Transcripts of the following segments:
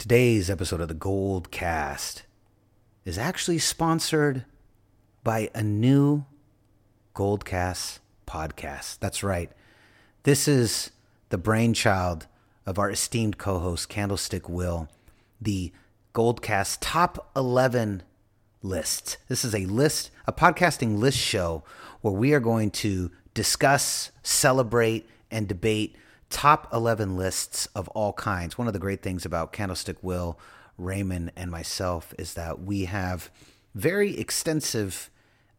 Today's episode of the Gold Cast is actually sponsored by a new Goldcast podcast. That's right. This is the brainchild of our esteemed co host, Candlestick Will, the Goldcast Top 11 list. This is a list, a podcasting list show where we are going to discuss, celebrate, and debate top 11 lists of all kinds. One of the great things about Candlestick Will, Raymond, and myself is that we have very extensive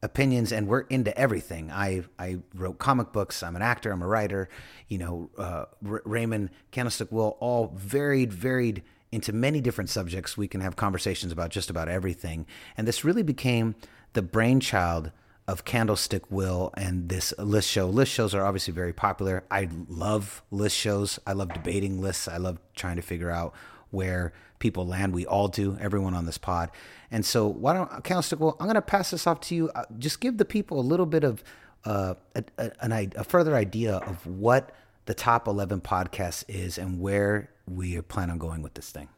opinions and we're into everything. I, I wrote comic books. I'm an actor. I'm a writer. You know, uh, R- Raymond, Candlestick Will, all varied, varied into many different subjects. We can have conversations about just about everything. And this really became the brainchild of Candlestick Will and this list show. List shows are obviously very popular. I love list shows. I love debating lists. I love trying to figure out where people land. We all do, everyone on this pod. And so, why don't Candlestick Will? I'm going to pass this off to you. Uh, just give the people a little bit of uh, a, a, a further idea of what the top 11 podcast is and where we plan on going with this thing.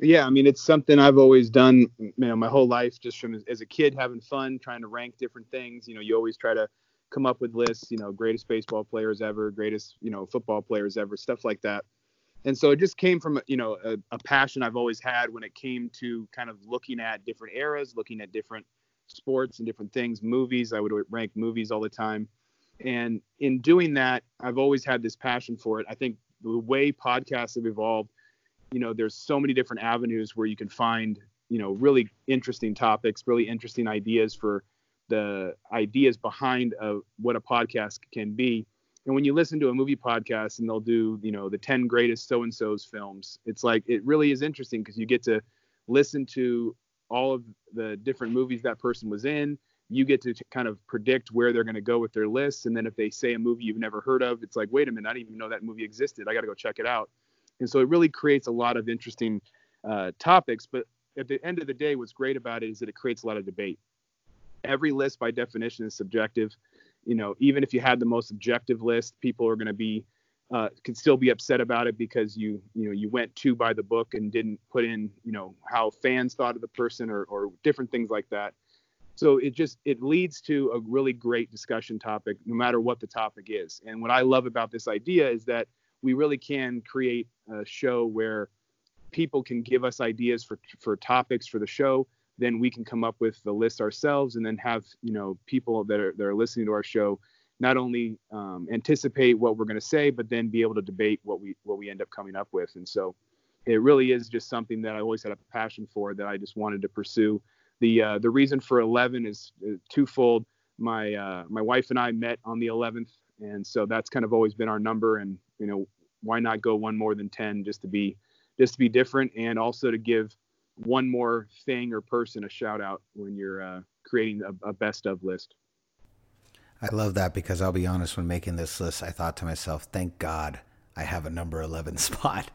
Yeah, I mean, it's something I've always done, you know, my whole life, just from as a kid having fun, trying to rank different things. You know, you always try to come up with lists, you know, greatest baseball players ever, greatest, you know, football players ever, stuff like that. And so it just came from, you know, a, a passion I've always had when it came to kind of looking at different eras, looking at different sports and different things, movies. I would rank movies all the time. And in doing that, I've always had this passion for it. I think the way podcasts have evolved you know there's so many different avenues where you can find you know really interesting topics really interesting ideas for the ideas behind a, what a podcast can be. And when you listen to a movie podcast and they'll do you know the 10 greatest so and so's films it's like it really is interesting because you get to listen to all of the different movies that person was in. You get to kind of predict where they're going to go with their lists. And then if they say a movie you've never heard of it's like wait a minute i didn't even know that movie existed. I got to go check it out and so it really creates a lot of interesting uh, topics. But at the end of the day, what's great about it is that it creates a lot of debate. Every list, by definition, is subjective. You know, even if you had the most objective list, people are going to be uh, can still be upset about it because you you know you went too by the book and didn't put in you know how fans thought of the person or or different things like that. So it just it leads to a really great discussion topic, no matter what the topic is. And what I love about this idea is that we really can create a show where people can give us ideas for for topics for the show. Then we can come up with the list ourselves and then have you know people that are that are listening to our show not only um, anticipate what we're going to say but then be able to debate what we what we end up coming up with. And so it really is just something that I always had a passion for that I just wanted to pursue. The uh, the reason for 11 is, uh, twofold. My uh, my wife and I met on the 11th and so that's kind of always been our number and you know why not go one more than 10 just to be just to be different and also to give one more thing or person a shout out when you're uh, creating a, a best of list? I love that because i'll be honest when making this list i thought to myself thank god i have a number 11 spot.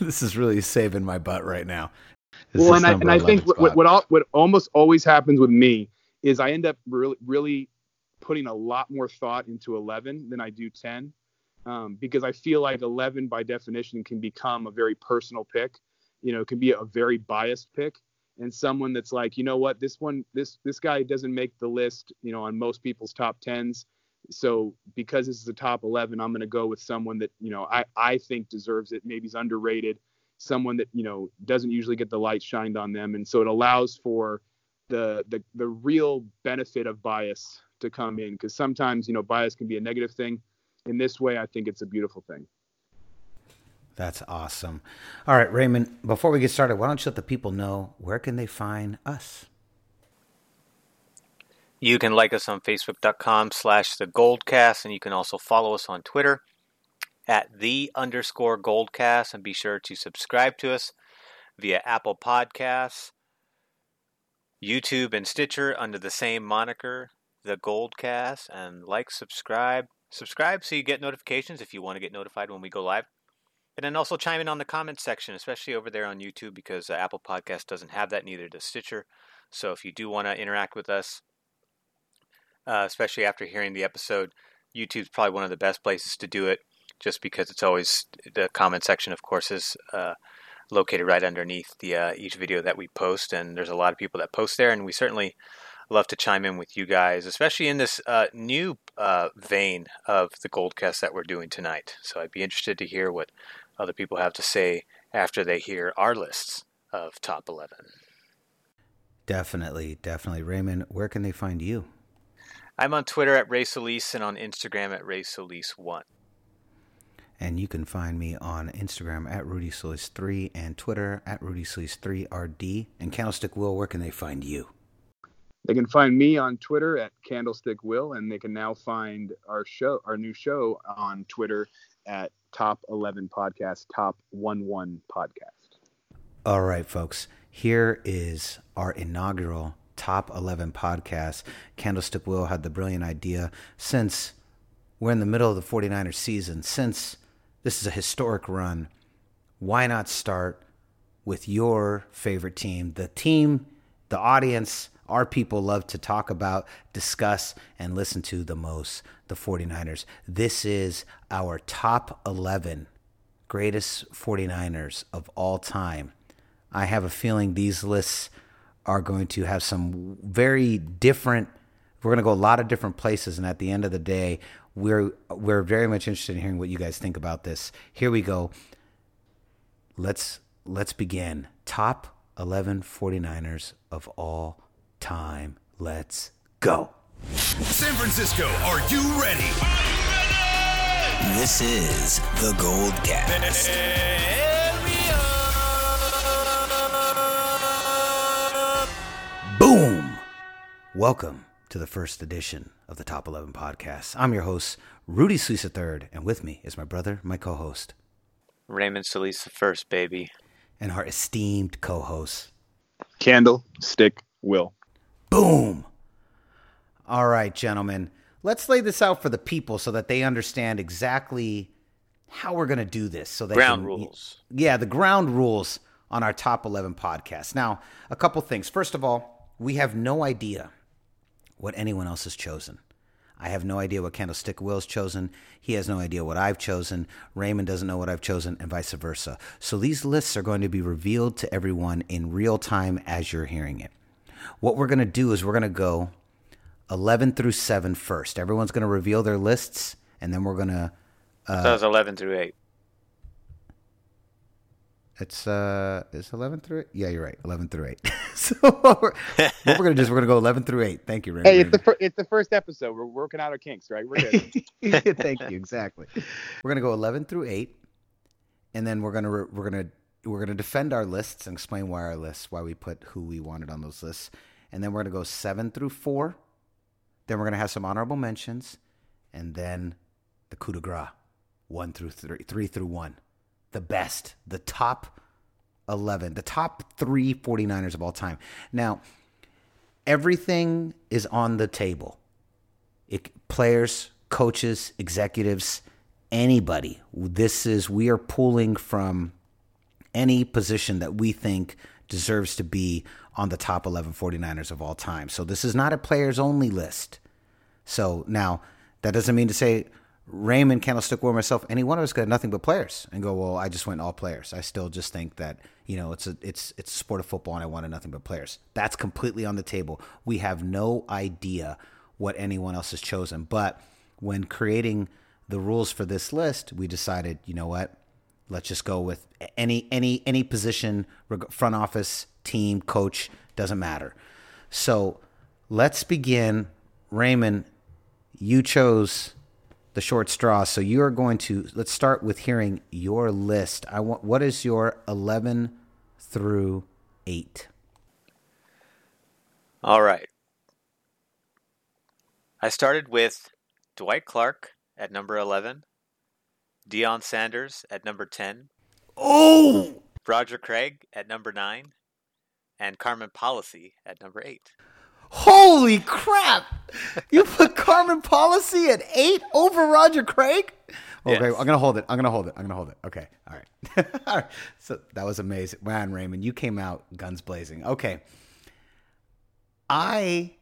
This is really saving my butt right now. This well and I, and I think what, what, all, what almost always happens with me is i end up really really putting a lot more thought into 11 than I do 10 um, because I feel like 11 by definition can become a very personal pick. You know, it can be a very biased pick and someone that's like, you know what, this one, this this guy doesn't make the list, you know, on most people's top 10s. So because this is a top 11, I'm going to go with someone that you know I I think deserves it. Maybe he's underrated, someone that you know doesn't usually get the light shined on them, and so it allows for the the the real benefit of bias to come in because sometimes you know bias can be a negative thing in this way i think it's a beautiful thing that's awesome all right raymond before we get started why don't you let the people know where can they find us you can like us on facebook.com slash the goldcast and you can also follow us on twitter at the underscore goldcast and be sure to subscribe to us via apple podcasts youtube and stitcher under the same moniker the Goldcast and like, subscribe. Subscribe so you get notifications if you want to get notified when we go live. And then also chime in on the comments section, especially over there on YouTube, because uh, Apple Podcast doesn't have that, neither does Stitcher. So if you do want to interact with us, uh, especially after hearing the episode, YouTube's probably one of the best places to do it, just because it's always the comment section, of course, is uh, located right underneath the uh, each video that we post. And there's a lot of people that post there, and we certainly love to chime in with you guys, especially in this uh, new uh, vein of the Goldcast that we're doing tonight. So I'd be interested to hear what other people have to say after they hear our lists of top 11. Definitely, definitely. Raymond, where can they find you? I'm on Twitter at Ray Solis and on Instagram at Ray Solis1. And you can find me on Instagram at Rudy Solis3 and Twitter at Rudy Solis3RD. And Candlestick Will, where can they find you? They can find me on Twitter at Candlestick Will, and they can now find our show, our new show, on Twitter at Top 11 Podcast, Top 11 Podcast. All right, folks. Here is our inaugural Top 11 podcast. Candlestick Will had the brilliant idea since we're in the middle of the 49ers season, since this is a historic run, why not start with your favorite team, the team, the audience, our people love to talk about, discuss, and listen to the most the 49ers. This is our top 11 greatest 49ers of all time. I have a feeling these lists are going to have some very different we're going to go a lot of different places and at the end of the day we're we're very much interested in hearing what you guys think about this. Here we go. Let's let's begin. Top 11 49ers of all time. Let's go. San Francisco, are you ready? This is the Gold Cast. Boom! Welcome to the first edition of the Top 11 podcast. I'm your host, Rudy Solis III, and with me is my brother, my co host, Raymond Solis the first, baby. and our esteemed co host. Candlestick Will. Boom! All right, gentlemen, let's lay this out for the people so that they understand exactly how we're going to do this. So they Ground can- rules. Yeah, the ground rules on our top 11 podcast. Now, a couple things. First of all, we have no idea what anyone else has chosen. I have no idea what Candlestick Will's chosen. He has no idea what I've chosen. Raymond doesn't know what I've chosen, and vice versa. So these lists are going to be revealed to everyone in real time as you're hearing it. What we're going to do is we're going to go 11 through 7 first. Everyone's going to reveal their lists, and then we're going to so that was 11 through 8. It's uh, it's eleven through eight. Yeah, you're right, eleven through eight. so what we're, what we're gonna do is we're gonna go eleven through eight. Thank you, Raymond. Hey, it's the fir- it's the first episode. We're working out our kinks, right? We're good. Thank you. Exactly. We're gonna go eleven through eight, and then we're gonna re- we're gonna we're gonna defend our lists and explain why our lists, why we put who we wanted on those lists, and then we're gonna go seven through four. Then we're gonna have some honorable mentions, and then the coup de grace, one through three, three through one, the best, the top 11, the top three 49ers of all time. Now, everything is on the table. It, players, coaches, executives, anybody. This is, we are pulling from any position that we think deserves to be on the top 11 49ers of all time. So this is not a players only list. So now that doesn't mean to say Raymond, Candlestick Will, myself, any one of us got nothing but players and go, well, I just went all players. I still just think that, you know, it's a it's it's a sport of football and I wanted nothing but players. That's completely on the table. We have no idea what anyone else has chosen. But when creating the rules for this list, we decided, you know what? Let's just go with any any any position, front office, team, coach, doesn't matter. So let's begin. Raymond, you chose the short straw, so you are going to let's start with hearing your list. I want what is your eleven through eight? All right. I started with Dwight Clark at number 11, Deion Sanders at number 10, Oh, Roger Craig at number 9, and Carmen Policy at number 8. holy crap! You put Carmen Policy at eight over Roger Craig. Okay, Yes. I'm gonna hold it. I'm gonna hold it. I'm gonna hold it. Okay, all right. all right. So that was amazing, man. Raymond, you came out guns blazing. Okay, I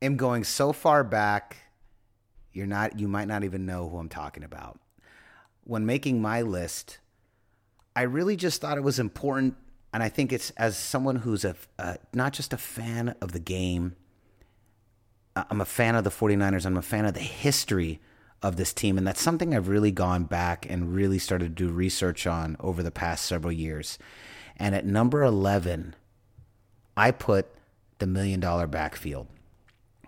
am going so far back. You're not. You might not even know who I'm talking about. When making my list, I really just thought it was important. And I think it's as someone who's a, not just a fan of the game, I'm a fan of the 49ers. I'm a fan of the history of this team. And that's something I've really gone back and really started to do research on over the past several years. And at number 11, I put the million dollar backfield.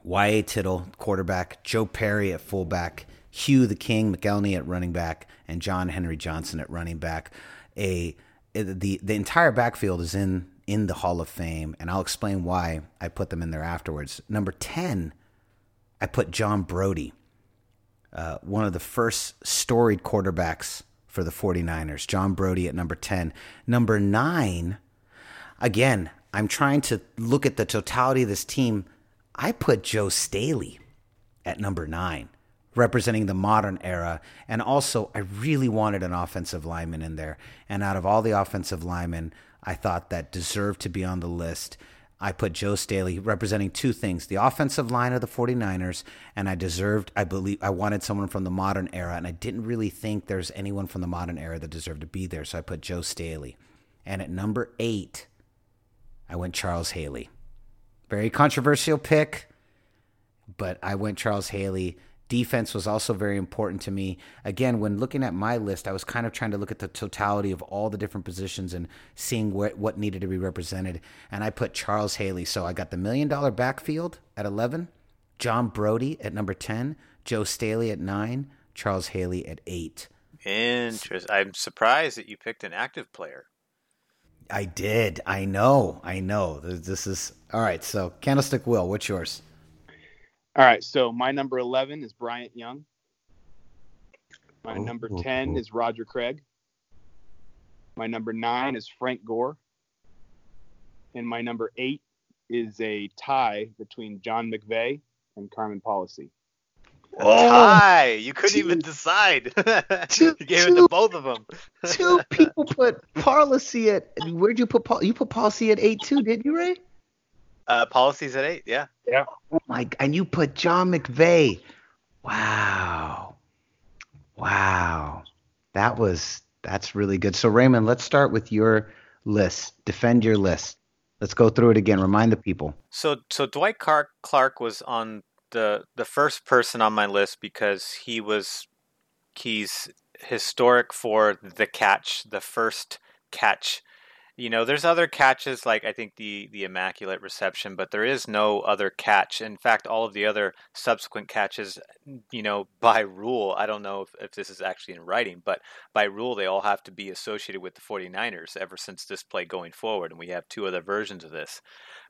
Y.A. Tittle, quarterback, Joe Perry at fullback, Hugh the King McElhenny at running back, and John Henry Johnson at running back. A the the entire backfield is in in the Hall of Fame, and I'll explain why I put them in there afterwards. Number ten, I put John Brodie, uh, one of the first storied quarterbacks for the 49ers. John Brodie at number 10. Number nine, again, I'm trying to look at the totality of this team. I put Joe Staley at number nine, representing the modern era. And also, I really wanted an offensive lineman in there. And out of all the offensive linemen, I thought that deserved to be on the list. I put Joe Staley representing two things the offensive line of the 49ers, and I deserved, I believe, I wanted someone from the modern era, and I didn't really think there's anyone from the modern era that deserved to be there, so I put Joe Staley. And at number eight, I went Charles Haley. Very controversial pick, but I went Charles Haley. Defense was also very important to me. Again, when looking at my list, I was kind of trying to look at the totality of all the different positions and seeing what, what needed to be represented. And I put Charles Haley. So I got the million dollar backfield at 11, John Brodie at number 10, Joe Staley at 9, Charles Haley at 8. Interesting. I'm surprised that you picked an active player. I did. I know. I know. This is all right. So, Candlestick Will, what's yours? All right. So, my number 11 is Bryant Young. My oh, number 10 oh. is Roger Craig. My number nine is Frank Gore. And my number eight is a tie between John McVay and Carmen Policy. A oh, tie. You couldn't two, even decide. Two, you gave two, it to both of them. two people put policy at. Where'd you put you put policy at eight too? didn't you, Ray? Uh, policies at eight. Yeah. Yeah. Oh my! And you put John McVay. Wow. Wow. That was that's really good. So Raymond, let's start with your list. Defend your list. Let's go through it again. Remind the people. So so Dwight Clark Clark was on the the first person on my list because he was he's historic for the catch, the first catch. You know, there's other catches like I think the the immaculate reception, but there is no other catch. In fact, all of the other subsequent catches, you know, by rule, I don't know if, if this is actually in writing, but by rule they all have to be associated with the 49ers ever since this play going forward, and we have two other versions of this.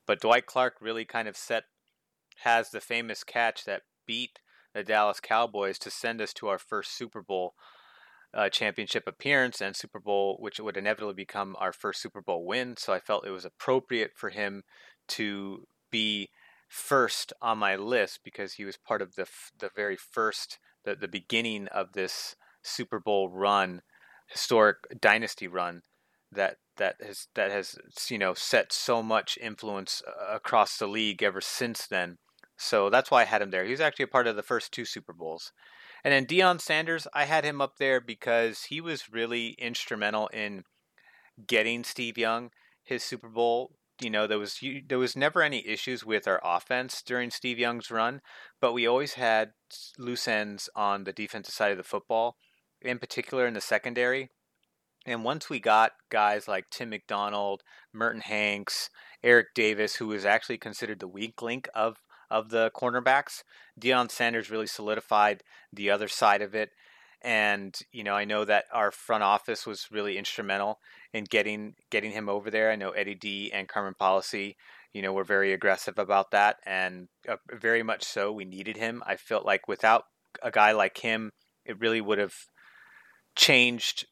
But Dwight Clark really kind of set has the famous catch that beat the Dallas Cowboys to send us to our first Super Bowl uh, championship appearance and Super Bowl, which would inevitably become our first Super Bowl win. So I felt it was appropriate for him to be first on my list because he was part of the the very first the the beginning of this Super Bowl run, historic dynasty run that that has that has you know set so much influence uh, across the league ever since then. So that's why I had him there. He was actually a part of the first two Super Bowls. And then Deion Sanders, I had him up there because he was really instrumental in getting Steve Young his Super Bowl. You know, there was there was never any issues with our offense during Steve Young's run, but we always had loose ends on the defensive side of the football, in particular in the secondary. And once we got guys like Tim McDonald, Merton Hanks, Eric Davis, who was actually considered the weak link of of the cornerbacks. Deion Sanders really solidified the other side of it. And you know, I know that our front office was really instrumental in getting getting him over there. I know Eddie D and Carmen Policy, you know, were very aggressive about that, and uh, very much so. We needed him. I felt like without a guy like him, it really would have changed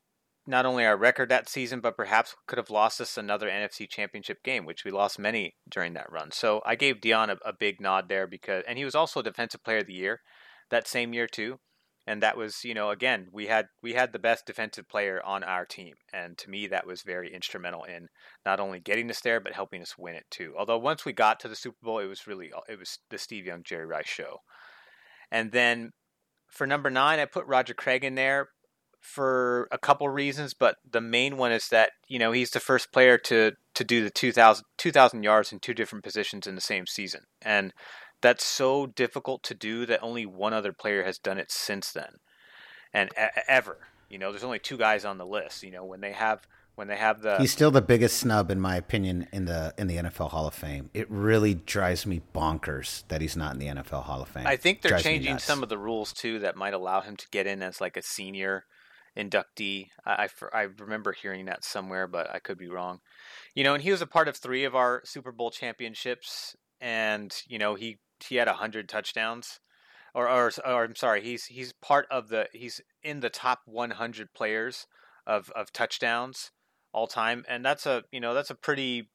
not only our record that season, but perhaps could have lost us another NFC Championship game, which we lost many during that run. So I gave Deion a, a, big nod there because, and he was also Defensive Player of the Year that same year too. And that was, you know, again, we had we had the best defensive player on our team, and to me, that was very instrumental in not only getting us there, but helping us win it too. Although once we got to the Super Bowl, it was really uh, it was the Steve Young Jerry Rice show. And then for number nine, I put Roger Craig in there for a couple reasons, but the main one is that you know he's the first player to to do the 2,000, 2,000 yards in two different positions in the same season, and that's so difficult to do that only one other player has done it since then, and ever. You know, there's only two guys on the list. You know, when they have when they have the He's still the biggest snub in my opinion in the in the NFL Hall of Fame. It really drives me bonkers that he's not in the NFL Hall of Fame. I think they're changing some of the rules too that might allow him to get in as like a senior inductee. I, I, I remember hearing that somewhere, but I could be wrong. You know, and he was a part of three of our Super Bowl championships, and you know he he had hundred touchdowns. Or, or, or I'm sorry, he's he's part of the he's in the top 100 players of, of touchdowns all time, and that's a you know that's a pretty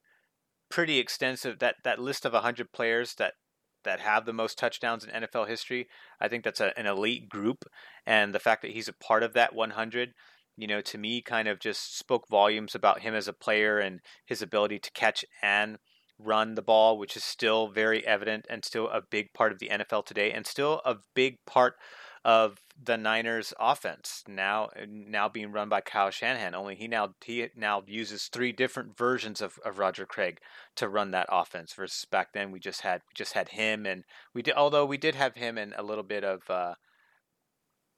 pretty extensive that that list of 100 players that that have the most touchdowns in NFL history. I think that's a, an elite group, and the fact that he's a part of that 100, you know, to me, kind of just spoke volumes about him as a player and his ability to catch and run the ball, which is still very evident and still a big part of the NFL today, and still a big part of the Niners offense now now being run by Kyle Shanahan. Only he now he now uses three different versions of, of Roger Craig to run that offense versus back then we just had just had him and we did although we did have him and a little bit of uh,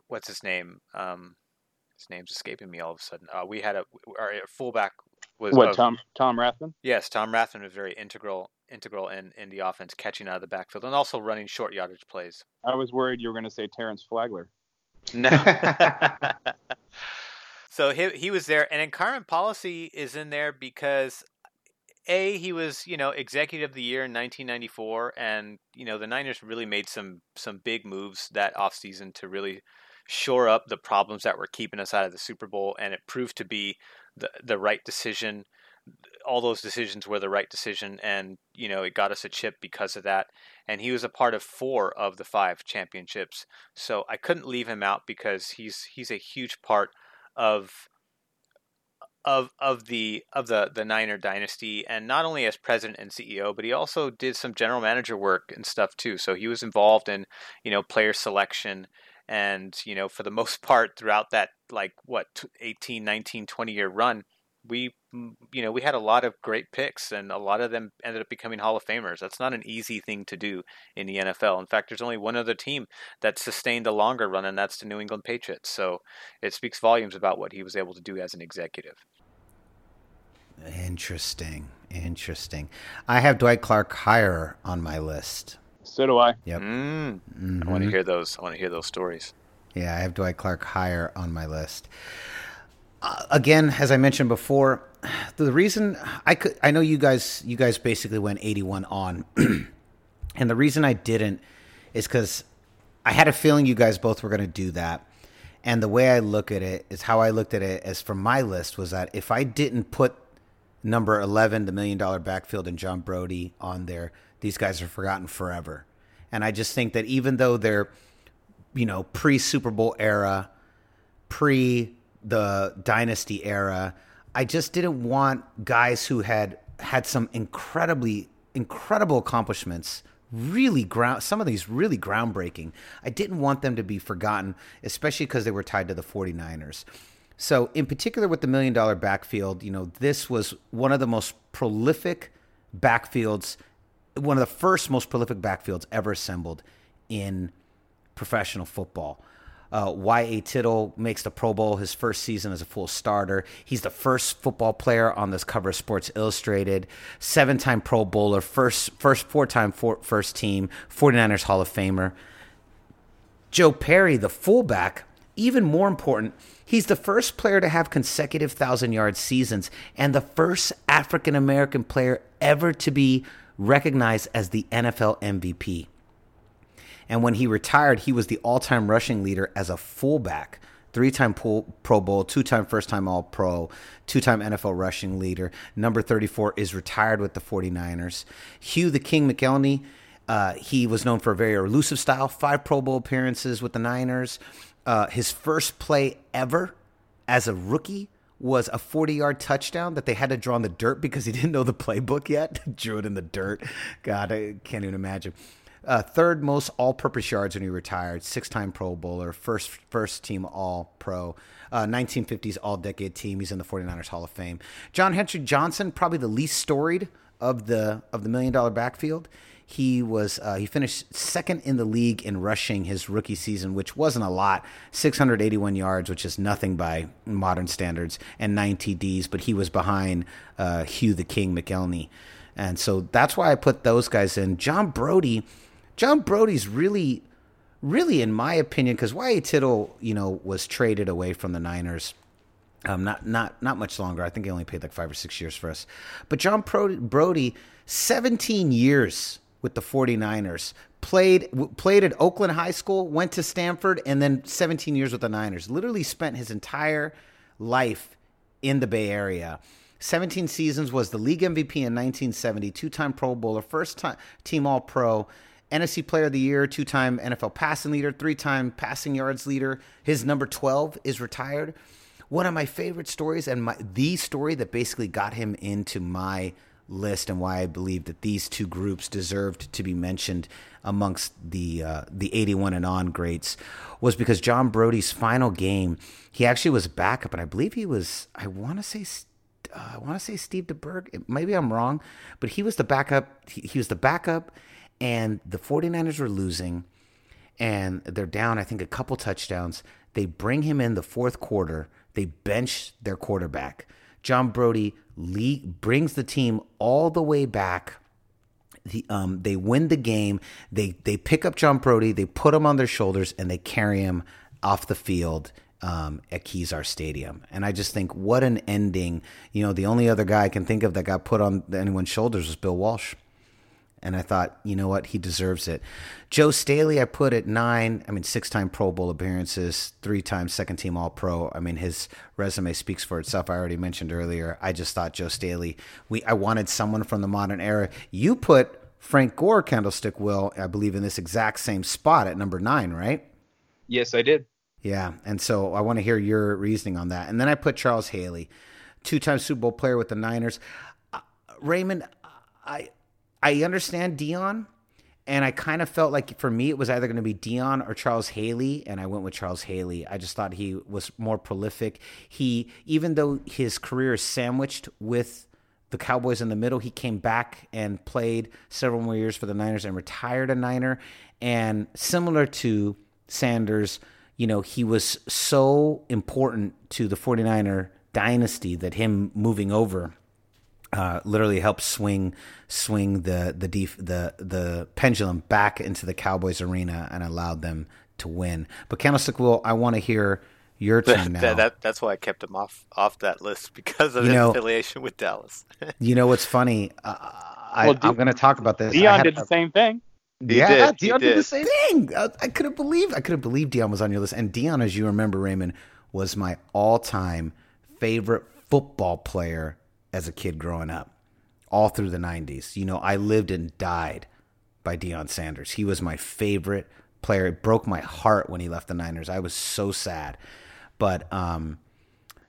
what's his name um, his name's escaping me all of a sudden. Uh, we had a our fullback was What of- Tom Tom Rathman? Yes, Tom Rathman was very integral integral in, in the offense, catching out of the backfield and also running short yardage plays. I was worried you were going to say Terrence Flagler. No. so he he was there, and then Carmen Policy is in there because a he was you know executive of the year in 1994, and you know the Niners really made some some big moves that offseason to really shore up the problems that were keeping us out of the Super Bowl, and it proved to be the the right decision. All those decisions were the right decision, and you know it got us a chip because of that. And he was a part of four of the five championships, so I couldn't leave him out because he's he's a huge part of of of the of the the Niner dynasty, and not only as president and CEO, but he also did some general manager work and stuff too. So he was involved in you know player selection and you know for the most part throughout that like what t- 18 19 20 year run we you know we had a lot of great picks and a lot of them ended up becoming hall of famers that's not an easy thing to do in the nfl in fact there's only one other team that sustained a longer run and that's the new england patriots so it speaks volumes about what he was able to do as an executive Interesting. Interesting. I have Dwight Clark higher on my list. So do I. Yep. mm, i Mhm. want to hear those i want to hear those stories Yeah, I have Dwight Clark higher on my list. Uh, again, as I mentioned before, the reason I could I know you guys you guys basically went 81 on. and the reason I didn't is cuz I had a feeling you guys both were going to do that. And the way I look at it is how I looked at it as from my list was that if I didn't put number 11, the million dollar backfield, and John Brodie on there, these guys are forgotten forever. And I just think that even though they're, you know, pre Super Bowl era, pre the dynasty era, I just didn't want guys who had had some incredibly, incredible accomplishments. Really ground some of these really groundbreaking. I didn't want them to be forgotten, especially because they were tied to the 49ers. So, in particular, with the million dollar backfield, you know, this was one of the most prolific backfields, one of the first most prolific backfields ever assembled in professional football. Uh, Y.A. Tittle makes the Pro Bowl his first season as a full starter. He's the first football player on this cover of Sports Illustrated, seven time Pro Bowler, first, first four time first team, 49ers Hall of Famer. Joe Perry, the fullback, even more important, he's the first player to have consecutive thousand yard seasons and the first African American player ever to be recognized as the NFL MVP. And when he retired, he was the all time rushing leader as a fullback. Three time Pro Bowl, two time first time All Pro, two time NFL rushing leader. Number 34 is retired with the 49ers. Hugh the King McElhenny, uh, he was known for a very elusive style, five Pro Bowl appearances with the Niners. Uh, his first play ever as a rookie was a 40 yard touchdown that they had to draw in the dirt because he didn't know the playbook yet. Drew it in the dirt. God, I can't even imagine. Uh, third most all-purpose yards when he retired, six-time Pro Bowler, first first team All-Pro, uh, 1950s All-Decade Team. He's in the 49ers Hall of Fame. John Henry Johnson, probably the least storied of the of the million dollar backfield. He was uh, he finished second in the league in rushing his rookie season, which wasn't a lot, 681 yards, which is nothing by modern standards, and nine TDs. But he was behind uh, Hugh the King McElhenny, and so that's why I put those guys in. John Brodie, John Brodie's really, really, in my opinion, because Y.A. Tittle, you know, was traded away from the Niners. Um, not not not much longer. I think he only paid like five or six years for us. But John Brodie, 17 years with the 49ers. Played played at Oakland High School, went to Stanford, and then 17 years with the Niners. Literally spent his entire life in the Bay Area. 17 seasons was the league MVP in 1970, two-time Pro Bowler, first time team All Pro, NFC Player of the Year, two-time NFL passing leader, three-time passing yards leader. His number 12 is retired. One of my favorite stories and my the story that basically got him into my list and why I believe that these two groups deserved to be mentioned amongst the uh, the 81 and on greats was because John Brodie's final game, he actually was backup, and I believe he was. I want to say. Uh, I want to say Steve DeBerg. Maybe I'm wrong, but he was the backup. He, he was the backup, and the 49ers were losing, and they're down, I think, a couple touchdowns. They bring him in the fourth quarter. They bench their quarterback. John Brody Brodie brings the team all the way back. The, um, they win the game. They they pick up John Brodie. They put him on their shoulders and they carry him off the field um, at Kezar Stadium. And I just think what an ending. You know, the only other guy I can think of that got put on anyone's shoulders was Bill Walsh. And I thought, you know what, he deserves it. Joe Staley, I put at nine. I mean, six time Pro Bowl appearances, three times second team All Pro. I mean, his resume speaks for itself. I already mentioned earlier. I just thought Joe Staley, we I wanted someone from the modern era. You put Frank Gore, Candlestick Will, I believe, in this exact same spot at number nine, right? Yes, I did. Yeah. And so I want to hear your reasoning on that. And then I put Charles Haley, two time Super Bowl player with the Niners. Uh, Raymond, I I understand Deion, and I kind of felt like for me it was either going to be Deion or Charles Haley, and I went with Charles Haley. I just thought he was more prolific. He, even though his career is sandwiched with the Cowboys in the middle, he came back and played several more years for the Niners and retired a Niner. And similar to Sanders, you know, he was so important to the 49er dynasty that him moving over uh, literally helped swing swing the the def- the the pendulum back into the Cowboys arena and allowed them to win. But Candlestick Will, I want to hear your turn now. that, that, that's why I kept him off off that list because of you his know, affiliation with Dallas. you know what's funny? Uh, I, well, am going to talk about this. Deion did the same thing. He yeah, did. Deion did. did. the same thing. I, I couldn't believe I couldn't believe Deion was on your list. And Deion, as you remember, Raymond, was my all-time favorite football player as a kid growing up, all through the 90s. You know, I lived and died by Deion Sanders. He was my favorite player. It broke my heart when he left the Niners. I was so sad. But um,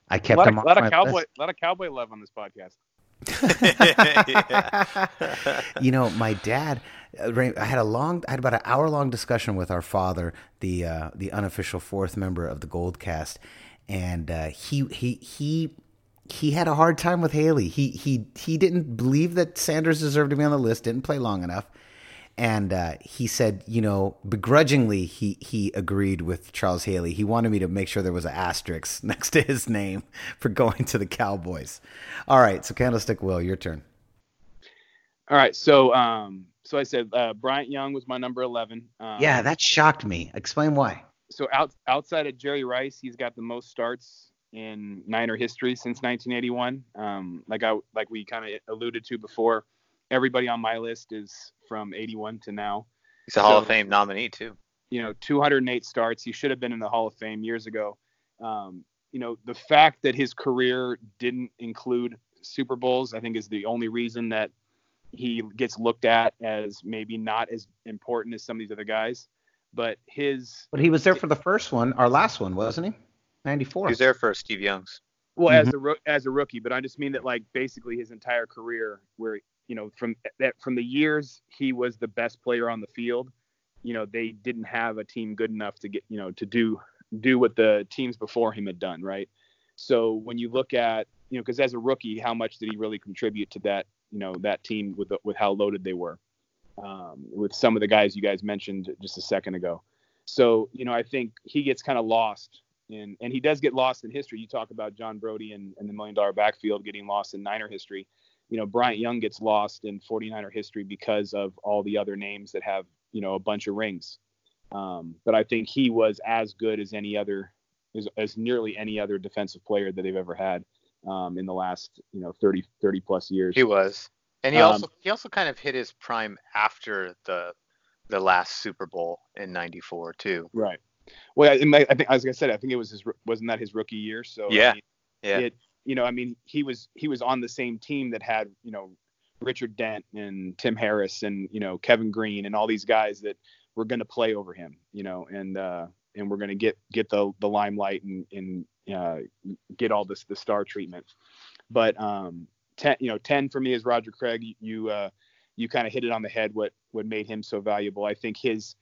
I kept a him of, lot of cowboy, list. lot of cowboy love on this podcast. you know, my dad. Uh, I had a long, I had about an hour long discussion with our father, the uh, the unofficial fourth member of the Gold Cast, and uh, he he he he had a hard time with Haley. He he he didn't believe that Sanders deserved to be on the list. Didn't play long enough, and uh, he said, you know, begrudgingly, he he agreed with Charles Haley. He wanted me to make sure there was an asterisk next to his name for going to the Cowboys. All right, so Candlestick Will, your turn. All right, so um, so I said uh, Bryant Young was my number eleven. Um, yeah, that shocked me. Explain why. So out, outside of Jerry Rice, he's got the most starts in Niner history since 1981. Um, like I like we kind of alluded to before, everybody on my list is from 81 to now. He's a so, Hall of Fame nominee too. You know, 208 starts. He should have been in the Hall of Fame years ago. Um, you know, the fact that his career didn't include Super Bowls, I think, is the only reason that he gets looked at as maybe not as important as some of these other guys. But his. But he was there for the first one, our last one, wasn't he? 94. He was there for Steve Young's. Well, mm-hmm. as a as a rookie, but I just mean that like basically his entire career, where you know, from that from the years he was the best player on the field, you know, they didn't have a team good enough to get, you know, to do do what the teams before him had done, right? So when you look at, you know, because as a rookie, how much did he really contribute to that, you know, that team with the, with how loaded they were, um, with some of the guys you guys mentioned just a second ago. So you know, I think he gets kind of lost in, and he does get lost in history. You talk about John Brodie and, and the million dollar backfield getting lost in Niner history. You know, Bryant Young gets lost in 49er history because of all the other names that have, you know, a bunch of rings. Um, but I think he was as good as any other, as, as nearly any other defensive player that they've ever had um, in the last, you know, 30, 30 plus years. He was, and he Um, also he also kind of hit his prime after the the last Super Bowl in '94 too. Right. Well, I, I I think, as I said, I think it was his, wasn't that his rookie year? So I Yeah. mean, Yeah, it you know i mean he was he was on the same team that had you know richard dent and tim harris and you know kevin greene and all these guys that were going to play over him you know and uh and we're going to get get the the limelight and and uh get all this the star treatment but um 10 you know 10 for me is roger craig you you, uh you kind of hit it on the head what what made him so valuable i think his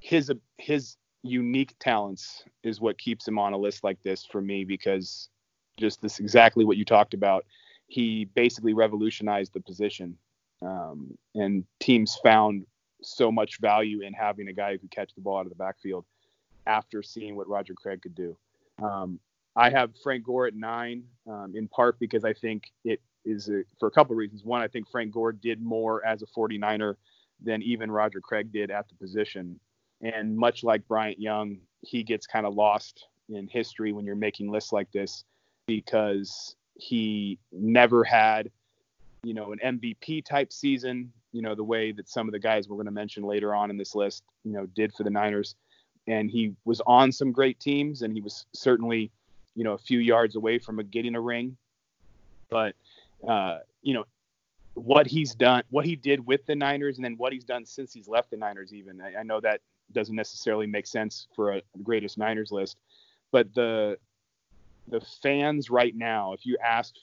his his unique talents is what keeps him on a list like this for me because just this exactly what you talked about. He basically revolutionized the position, um, and teams found so much value in having a guy who could catch the ball out of the backfield after seeing what Roger Craig could do. Um, I have Frank Gore at nine, um, in part because I think it is a, for a couple of reasons. One, I think Frank Gore did more as a 49er than even Roger Craig did at the position. And much like Bryant Young, he gets kind of lost in history when you're making lists like this because he never had, you know, an MVP type season, you know, the way that some of the guys we're going to mention later on in this list, you know, did for the Niners. And he was on some great teams and he was certainly, you know, a few yards away from getting a ring. But, uh, you know, what he's done, what he did with the Niners, and then what he's done since he's left the Niners, even. I, I know that doesn't necessarily make sense for a greatest Niners list, but the the fans right now, if you ask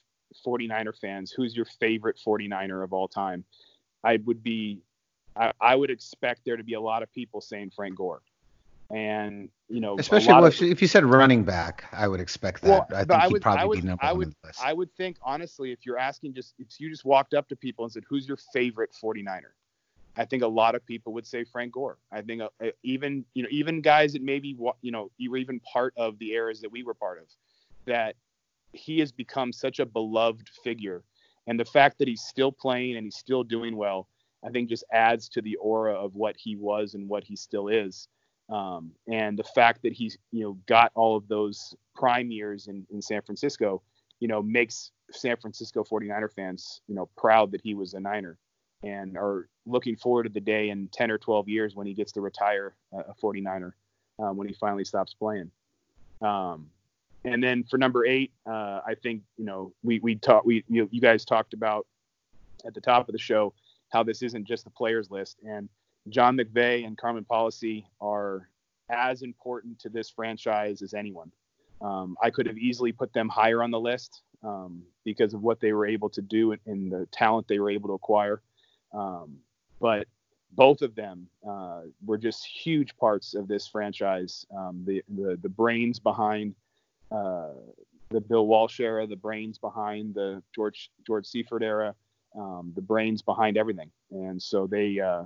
49er fans, who's your favorite 49er of all time, I would be, I, I would expect there to be a lot of people saying Frank Gore. And, you know, Especially well, of- if, you said running back, I would expect that. Well, I think I he'd probably I would- be number I one on the list. I would think honestly, if you're asking just if you just walked up to people and said, "Who's your favorite 49er?" I think a lot of people would say Frank Gore. I think uh, uh, even you know even guys that maybe you know you were even part of the eras that we were part of, that he has become such a beloved figure, and the fact that he's still playing and he's still doing well, I think just adds to the aura of what he was and what he still is. Um, and the fact that he's you know got all of those prime years in, in San Francisco, you know, makes San Francisco 49er fans you know proud that he was a Niner, and are looking forward to the day in 10 or 12 years when he gets to retire uh, a 49er um, when he finally stops playing. Um, and then for number eight, uh, I think you know we we talked we you, you guys talked about at the top of the show how this isn't just the players list and John McVay and Carmen Policy are as important to this franchise as anyone. Um, I could have easily put them higher on the list um, because of what they were able to do and, and the talent they were able to acquire. Um, but both of them uh, were just huge parts of this franchise. Um, the, the the brains behind uh, the Bill Walsh era, the brains behind the George George Seifert era, um, the brains behind everything. And so they uh,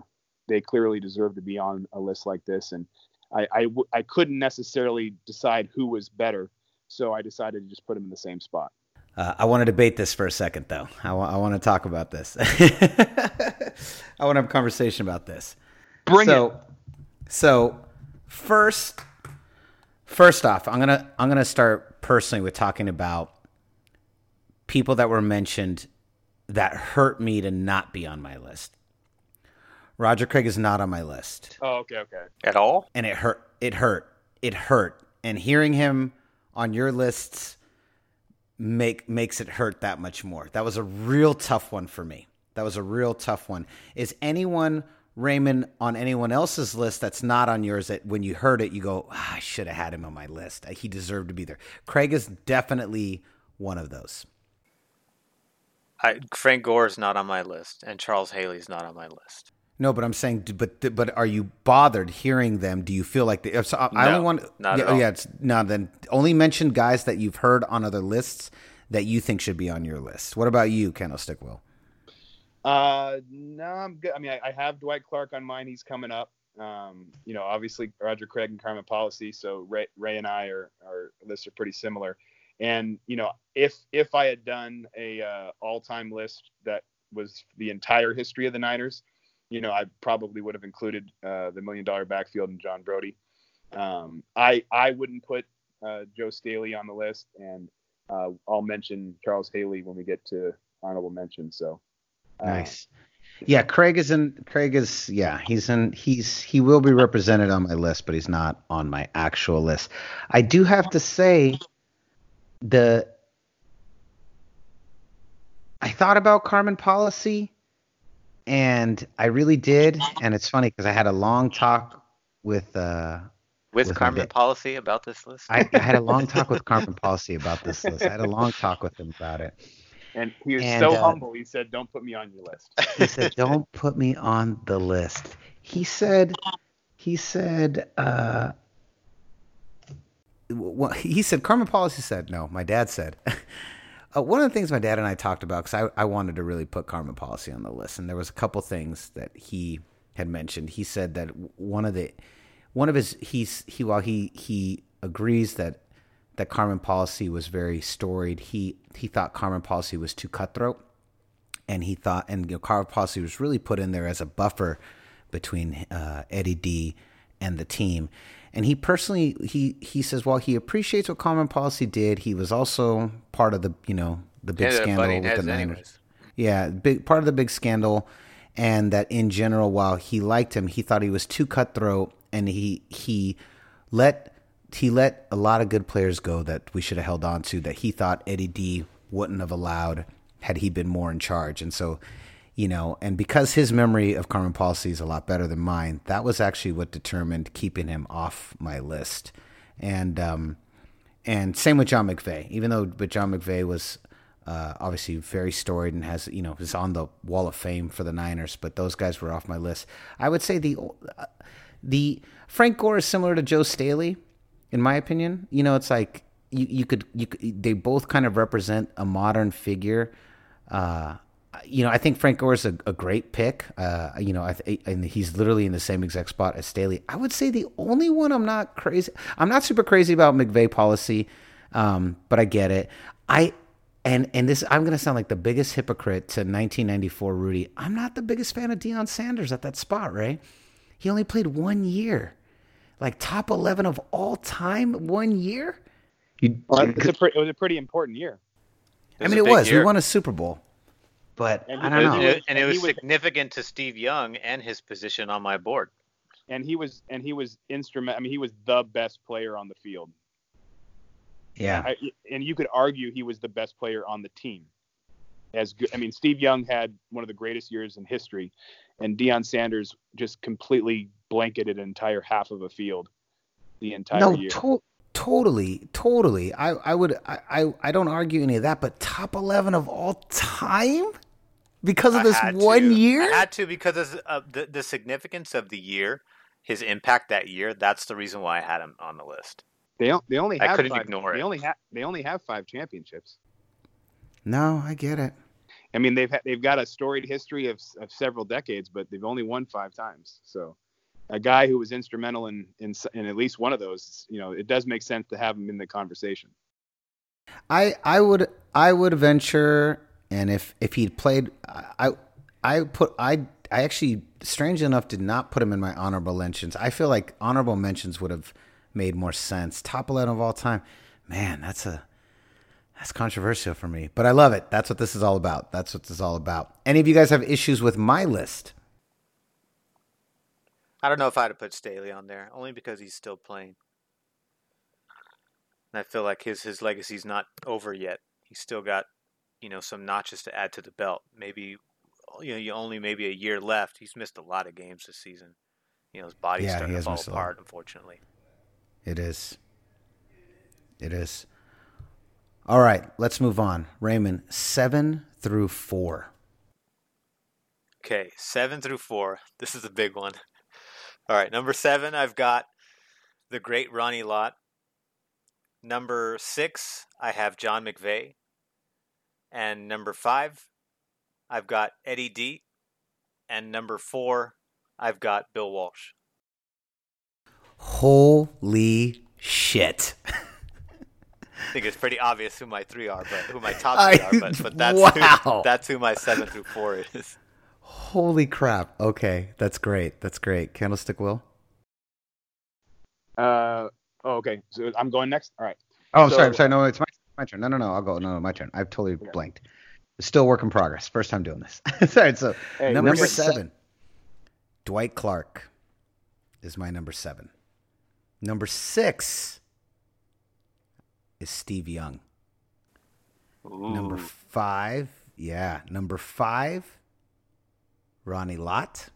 they clearly deserve to be on a list like this. And I, I, w- I couldn't necessarily decide who was better, so I decided to just put them in the same spot. Uh, I want to debate this for a second, though. I want to talk about this. I want to have a conversation about this. Bring so, So, first, first off, I'm gonna I'm gonna start personally with talking about people that were mentioned that hurt me to not be on my list. Roger Craig is not on my list Oh, okay, okay. At all? and it hurt. It hurt. It hurt. And hearing him on your lists make makes it hurt that much more. That was a real tough one for me. That was a real tough one. Is anyone Raymond on anyone else's list that's not on yours that when you heard it you go, ah, I should have had him on my list. He deserved to be there. Craig is definitely one of those. I, Frank Gore is not on my list, and Charles Haley's not on my list. No, but I'm saying, but but are you bothered hearing them? Do you feel like they, so I I No, only want not yeah, at all. yeah, it's no. Then only mention guys that you've heard on other lists that you think should be on your list. What about you, Candlestick Will? Uh, no, I'm good. I mean, I, I have Dwight Clark on mine. He's coming up. Um, you know, obviously Roger Craig and Carmen Policy. So Ray, Ray and I are, our lists are pretty similar. And you know, if if I had done a uh, all-time list that was the entire history of the Niners, you know, I probably would have included uh, the Million Dollar Backfield and John Brodie. Um, I I wouldn't put uh, Joe Staley on the list, and uh, I'll mention Charles Haley when we get to honorable mention. So. Uh, Nice. Yeah, Craig is in. Craig is. Yeah, he's in. He's he will be represented on my list, but he's not on my actual list. I do have to say, the. I thought about Carmen Policy, and I really did, and it's funny because I had a long talk with. uh With, With Carmen Policy about this list? I, I had a long talk with Carmen Policy about this list. I had a long talk with him about it. And he was And, so uh, humble. He said, "Don't put me on your list." he said, "Don't put me on the list." He said, he said, uh, well, he said, Carmen Policy said, no, my dad said. Uh, one of the things my dad and I talked about, because I, I wanted to really put Carmen Policy on the list, and there was a couple things that he had mentioned. He said that one of the, one of his, he's he while he he agrees that that Carmen Policy was very storied. He he thought Carmen Policy was too cutthroat and he thought, and you know, Carl Posse was really put in there as a buffer between uh, Eddie D and the team. And he personally, he he says, while he appreciates what Carmen Policy did, he was also part of the, you know, the big Yeah, scandal with the Niners. Yeah, big part of the big scandal, and that in general, while he liked him, he thought he was too cutthroat, and he he let he let a lot of good players go that we should have held on to that he thought Eddie D wouldn't have allowed had he been more in charge, and so. You know, and because his memory of Carmen Policy is a lot better than mine, that was actually what determined keeping him off my list. And um, and same with John McVay. Even though, but John McVay was uh, obviously very storied and has you know is on the wall of fame for the Niners. But those guys were off my list. I would say the uh, the Frank Gore is similar to Joe Staley, in my opinion. You know, it's like you you could you could, they both kind of represent a modern figure. Uh, you know, I think Frank Gore is a, a great pick. Uh, you know, th- and he's literally in the same exact spot as Staley. I would say the only one I'm not crazy. I'm not super crazy about McVay policy, um, but I get it. I and and this I'm gonna sound like the biggest hypocrite to 1994 Rudy. I'm not the biggest fan of Deion Sanders at that spot, Ray. He only played one year, like top 11 of all time, one year. You, Well, it's a pre- it was a pretty important year. I mean, it was. year. We won a Super Bowl, but And I don't And know. it, and it was was- significant to Steve Young and his position on my board. and he was and he was instrument. I mean, he was the best player on the field. Yeah. I, and you could argue he was the best player on the team. As good, I mean, Steve Young had one of the greatest years in history, and Deion Sanders just completely blanketed an entire half of a field the entire no, year. to- totally, totally. I, I would, I, I, I don't argue any of that. But top eleven of all time because of I this one to. year. I had to because of the, the significance of the year, his impact that year. That's the reason why I had him on the list. They they only I have couldn't five, ignore they it. only have they only have five championships. no, I get it. I mean, they've ha- they've got a storied history of, of several decades, but they've only won five times. So, a guy who was instrumental in, in in at least one of those, you know, it does make sense to have him in the conversation. I, I would, I would venture, and if if he'd played, I, I put, I, I actually, strangely enough, did not put him in my honorable mentions. I feel like honorable mentions would have made more sense. Top eleven of all time, man, that's a That's controversial for me, but I love it. That's what this is all about. That's what this is all about. Any of you guys have issues with my list? I don't know if I'd have put Staley on there, only because he's still playing. And I feel like his his legacy's not over yet. He's still got, you know, some notches to add to the belt. Maybe, you know, you only maybe a year left. He's missed a lot of games this season. You know, his body's Yeah, starting to fall missed a lot. apart, unfortunately. It is. It is. All right, let's move on. Raymond, seven through four. Okay, seven through four. This is a big one. All right, number seven, I've got the great Ronnie Lott. Number six, I have John McVay. And number five, I've got Eddie D. And number four, I've got Bill Walsh. Holy shit. I think it's pretty obvious who my three are, but who my top three I- are. But, but that's wow. who, that's who my seven through four is. Holy crap. Okay, that's great. That's great. Candlestick Will? Uh, oh, okay. So I'm going next. All right. Oh, I'm So- sorry. I'm sorry. No, it's my, my turn. No, no, no. I'll go. No, no, my turn. I've totally blanked. Still work in progress. First time doing this. sorry. So Hey, number we're good. seven. Dwight Clark is my number seven. Number six is Steve Young. Number five, yeah. Number five, Ronnie Lott.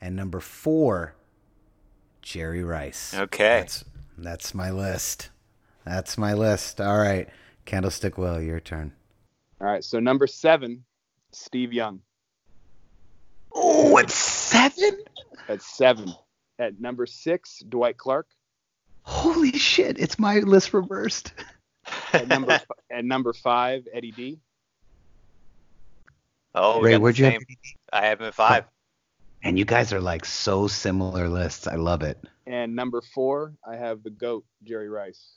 And number four, Jerry Rice. Okay. That's, that's my list. That's my list. All right. Candlestick Will, your turn. All right. So number seven, Steve Young. oh, it's seven. At seven. At number six, Dwight Clark. Holy shit! It's my list reversed. At number f- at number five, Eddie D. oh, we Ray, got the where'd you have? I have him at five. Oh, and you guys are like so similar lists. I love it. And number four, I have the goat, Jerry Rice.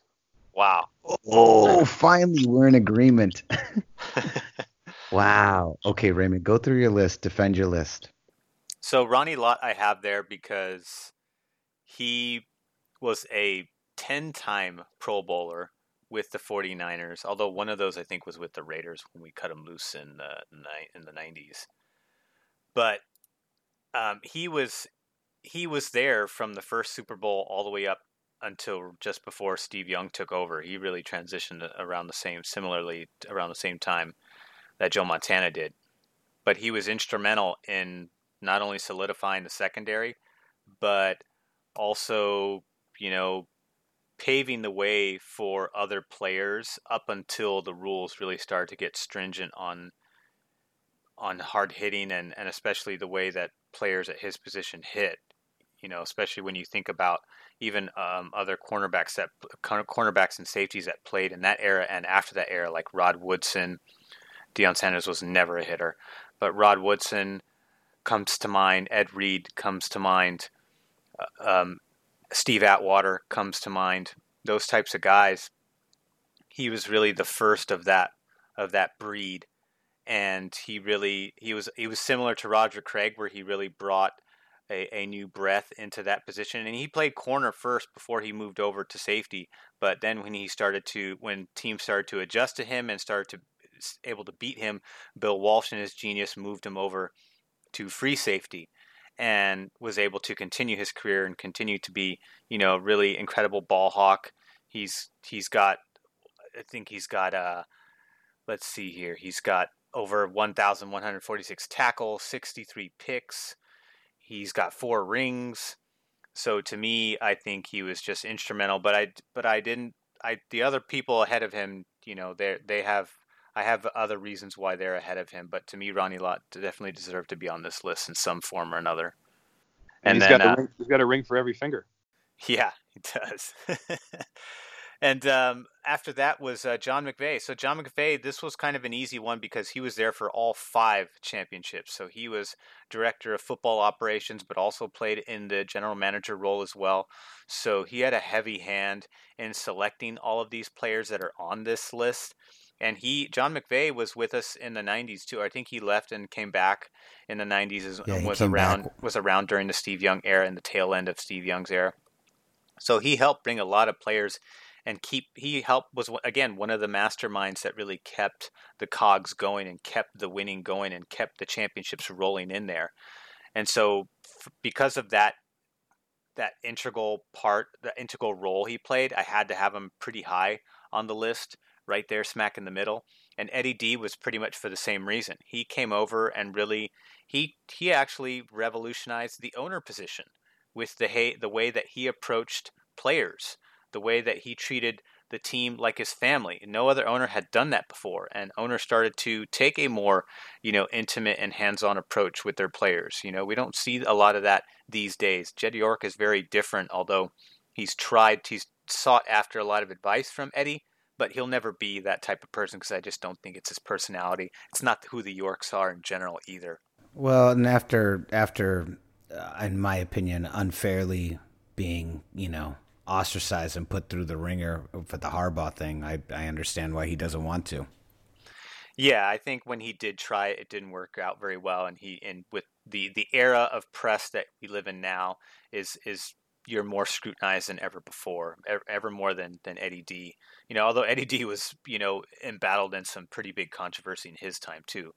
Wow. Oh, finally we're in agreement. wow. Okay, Raymond, go through your list. Defend your list. So Ronnie Lott I have there because he was a 10-time Pro Bowler with the 49ers, although one of those I think was with the Raiders when we cut him loose in the in the 90s. But um, he was he was there from the first Super Bowl all the way up until just before Steve Young took over. He really transitioned around the same similarly around the same time that Joe Montana did. But he was instrumental in not only solidifying the secondary, but also, you know, paving the way for other players up until the rules really start to get stringent on on hard hitting and, and especially the way that players at his position hit. You know, especially when you think about even um, other cornerbacks that cornerbacks and safeties that played in that era and after that era, like Rod Woodson. Deion Sanders was never a hitter, but Rod Woodson, comes to mind. Ed Reed comes to mind. Uh, Um, Steve Atwater comes to mind. Those types of guys. He was really the first of that of that breed, and he really he was he was similar to Roger Craig, where he really brought a, a new breath into that position. And he played corner first before he moved over to safety. But then when he started to when teams started to adjust to him and started to able to beat him, Bill Walsh and his genius moved him over to free safety and was able to continue his career and continue to be, you know, a really incredible ball hawk. He's he's got I think he's got uh let's see here. He's got over 1146 tackles, 63 picks. He's got four rings. So to me, I think he was just instrumental, but I but I didn't I the other people ahead of him, you know, they they have I have other reasons why they're ahead of him, but to me, Ronnie Lott definitely deserved to be on this list in some form or another. And, And he's then, got uh, ring, he's got a ring for every finger. Yeah, he does. and um, after that was uh, John McVay. So John McVay, this was kind of an easy one because he was there for all five championships. So he was director of football operations, but also played in the general manager role as well. So he had a heavy hand in selecting all of these players that are on this list. And he, John McVay, was with us in the '90s too. I think he left and came back in the '90s. As, Yeah, was around back. was around during the Steve Young era and the tail end of Steve Young's era. So he helped bring a lot of players and keep he helped was again one of the masterminds that really kept the cogs going and kept the winning going and kept the championships rolling in there. And so f- because of that that integral part, the integral role he played, I had to have him pretty high on the list, right there smack in the middle. And Eddie D was pretty much for the same reason. He came over and really he he actually revolutionized the owner position with the the way that he approached players, the way that he treated the team like his family. No other owner had done that before, and owners started to take a more, you know, intimate and hands-on approach with their players. You know, we don't see a lot of that these days. Jed York is very different, although he's tried, he's sought after a lot of advice from Eddie, but he'll never be that type of person because I just don't think it's his personality. It's not who the Yorks are in general either. Well, and after after, uh, in my opinion, unfairly being you know ostracized and put through the ringer for the Harbaugh thing, I I understand why he doesn't want to. Yeah, I think when he did try it, it didn't work out very well, and he and with the the era of press that we live in now is is you're more scrutinized than ever before, ever, more than than Eddie D. You know, although Eddie D was you know embattled in some pretty big controversy in his time too.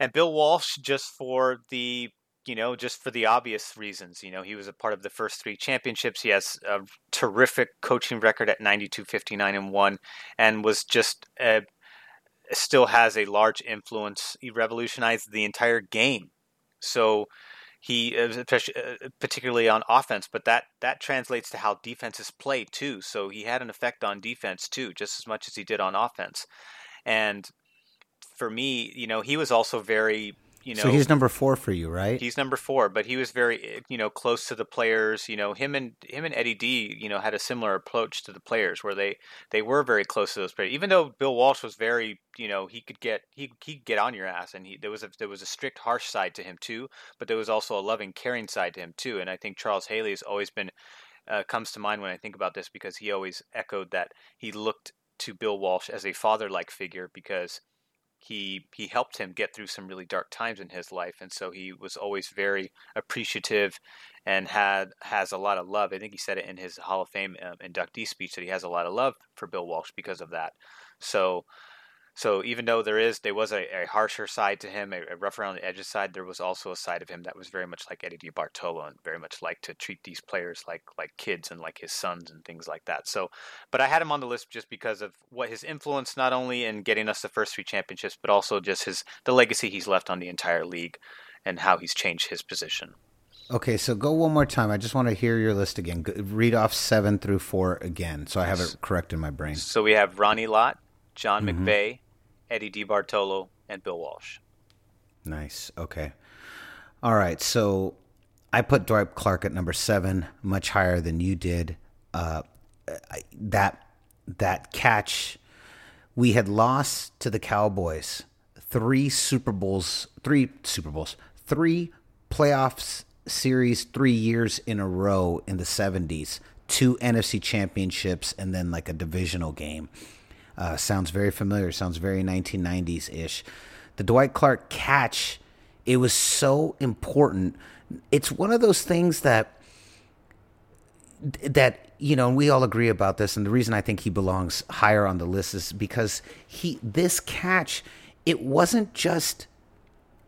And Bill Walsh, just for the you know, just for the obvious reasons. You know, he was a part of the first three championships. He has a terrific coaching record at 92, 59, and 1, and was just a, still has a large influence. He revolutionized the entire game. So he, uh, particularly on offense, but that, that translates to how defenses play too. So he had an effect on defense too, just as much as he did on offense. And for me, you know, he was also very you know, so he's number four for you, right? He's number four, but he was very, eh, you know, close to the players. You know, him and him and Eddie D, you know, had a similar approach to the players, where they they were very close to those players. Even though Bill Walsh was very, you know, he could get he he could get on your ass, and he there was a there was a strict, harsh side to him too, but there was also a loving, caring side to him too. And I think Charles Haley has always been uh, comes to mind when I think about this because he always echoed that he looked to Bill Walsh as a father-like figure because he he helped him get through some really dark times in his life and so he was always very appreciative and had has a lot of love. I think he said it in his hall of fame um, inductee speech that he has a lot of love for bill walsh because of that. So so even though there is there was a, a harsher side to him, a, a, rough around the edges side, there was also a side of him that was very much like Eddie DeBartolo and very much like to treat these players like like kids and like his sons and things like that. So, but I had him on the list just because of what his influence not only in getting us the first three championships, but also just his the legacy he's left on the entire league and how he's changed his position. Okay, so go one more time. I just want to hear your list again. Read off seven through four again, so I have it correct in my brain. So we have Ronnie Lott, John mm-hmm. McVay, Eddie DeBartolo, and Bill Walsh. Nice. Okay. All right. So I put Dwight Clark at number seven, much higher than you did. Uh, that that catch, we had lost to the Cowboys three Super Bowls, three Super Bowls, three playoffs series, three years in a row in the '70s, two NFC championships, and then like a divisional game. Uh, sounds very familiar. Sounds very 1990s ish. The Dwight Clark catch, it was so important. It's one of those things that that you know, and we all agree about this. And the reason I think he belongs higher on the list is because he this catch, it wasn't just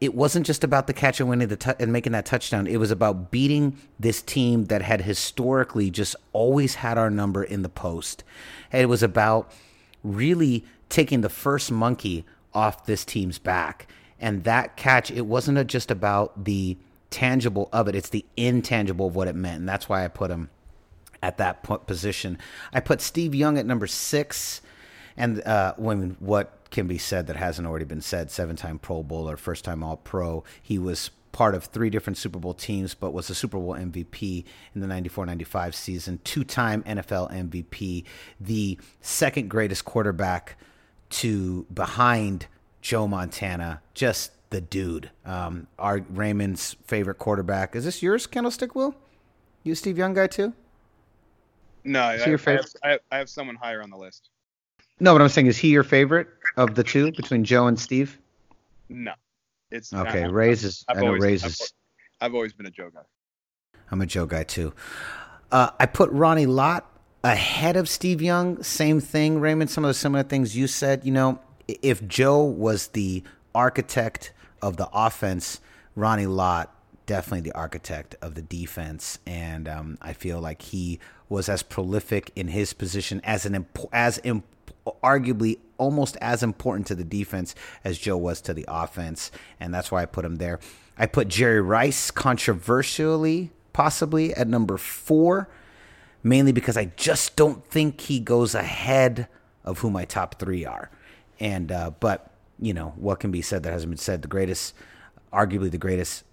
it wasn't just about the catch and winning the t- and making that touchdown. It was about beating this team that had historically just always had our number in the post. And it was about really taking the first monkey off this team's back. And that catch, it wasn't just about the tangible of it, it's the intangible of what it meant. And that's why I put him at that position. I put Steve Young at number six. And uh, when what can be said that hasn't already been said, seven time Pro Bowler, first time All Pro. He was part of three different Super Bowl teams, but was a Super Bowl MVP in the 94 95 season, two time NFL MVP, the second greatest quarterback to behind Joe Montana, just the dude. Um, our Raymond's favorite quarterback. Is this yours, Candlestick Will? You Steve Young guy too? No, I, your favorite? I, have, I have someone higher on the list. No, what I'm saying is he your favorite of the two between Joe and Steve? No. It's okay. Ray's is. I've I know always, Ray's is. I've, always been a Joe guy. I'm a Joe guy too. Uh, I put Ronnie Lott ahead of Steve Young. Same thing, Raymond. Some of the similar things you said. You know, if Joe was the architect of the offense, Ronnie Lott definitely the architect of the defense, and um, I feel like he was as prolific in his position as an as imp- arguably almost as important to the defense as Joe was to the offense, and that's why I put him there. I put Jerry Rice controversially, possibly at number four. mainly because I just don't think he goes ahead of who my top three are. And uh, but you know what can be said that hasn't been said. The greatest, arguably the greatest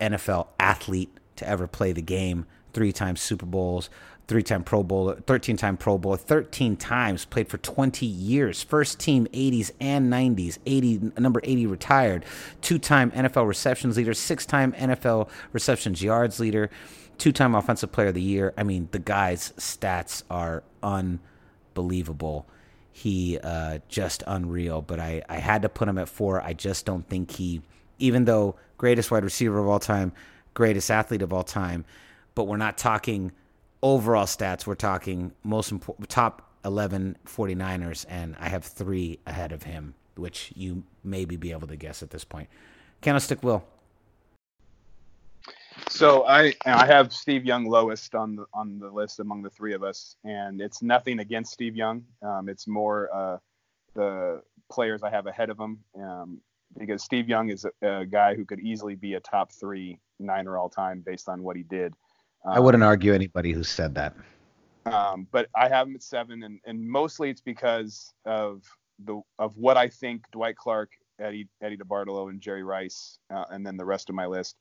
NFL athlete to ever play the game, three times Super Bowls, three time Pro Bowler, 13 time Pro Bowler, 13 times, played for 20 years, first team 80s and 90s, 80, number 80 retired, two time NFL receptions leader, six time NFL receptions yards leader, two time offensive player of the year. I mean, the guy's stats are unbelievable. He uh, just unreal, but I, I had to put him at four. I just don't think he, even though greatest wide receiver of all time, greatest athlete of all time, but we're not talking overall stats. We're talking most important top 11 49ers, and I have three ahead of him, which you maybe be able to guess at this point. Candlestick Will. So I I have Steve Young lowest on the on the list among the three of us, and it's nothing against Steve Young. Um, it's more uh, the players I have ahead of him. Um, because Steve Young is a, a, guy who could easily be a top three Niner all time based on what he did. Um, I wouldn't argue anybody who said that. Um, but I have him at seven, and, and mostly it's because of the of what I think Dwight Clark, Eddie Eddie DeBartolo, and Jerry Rice, uh, and then the rest of my list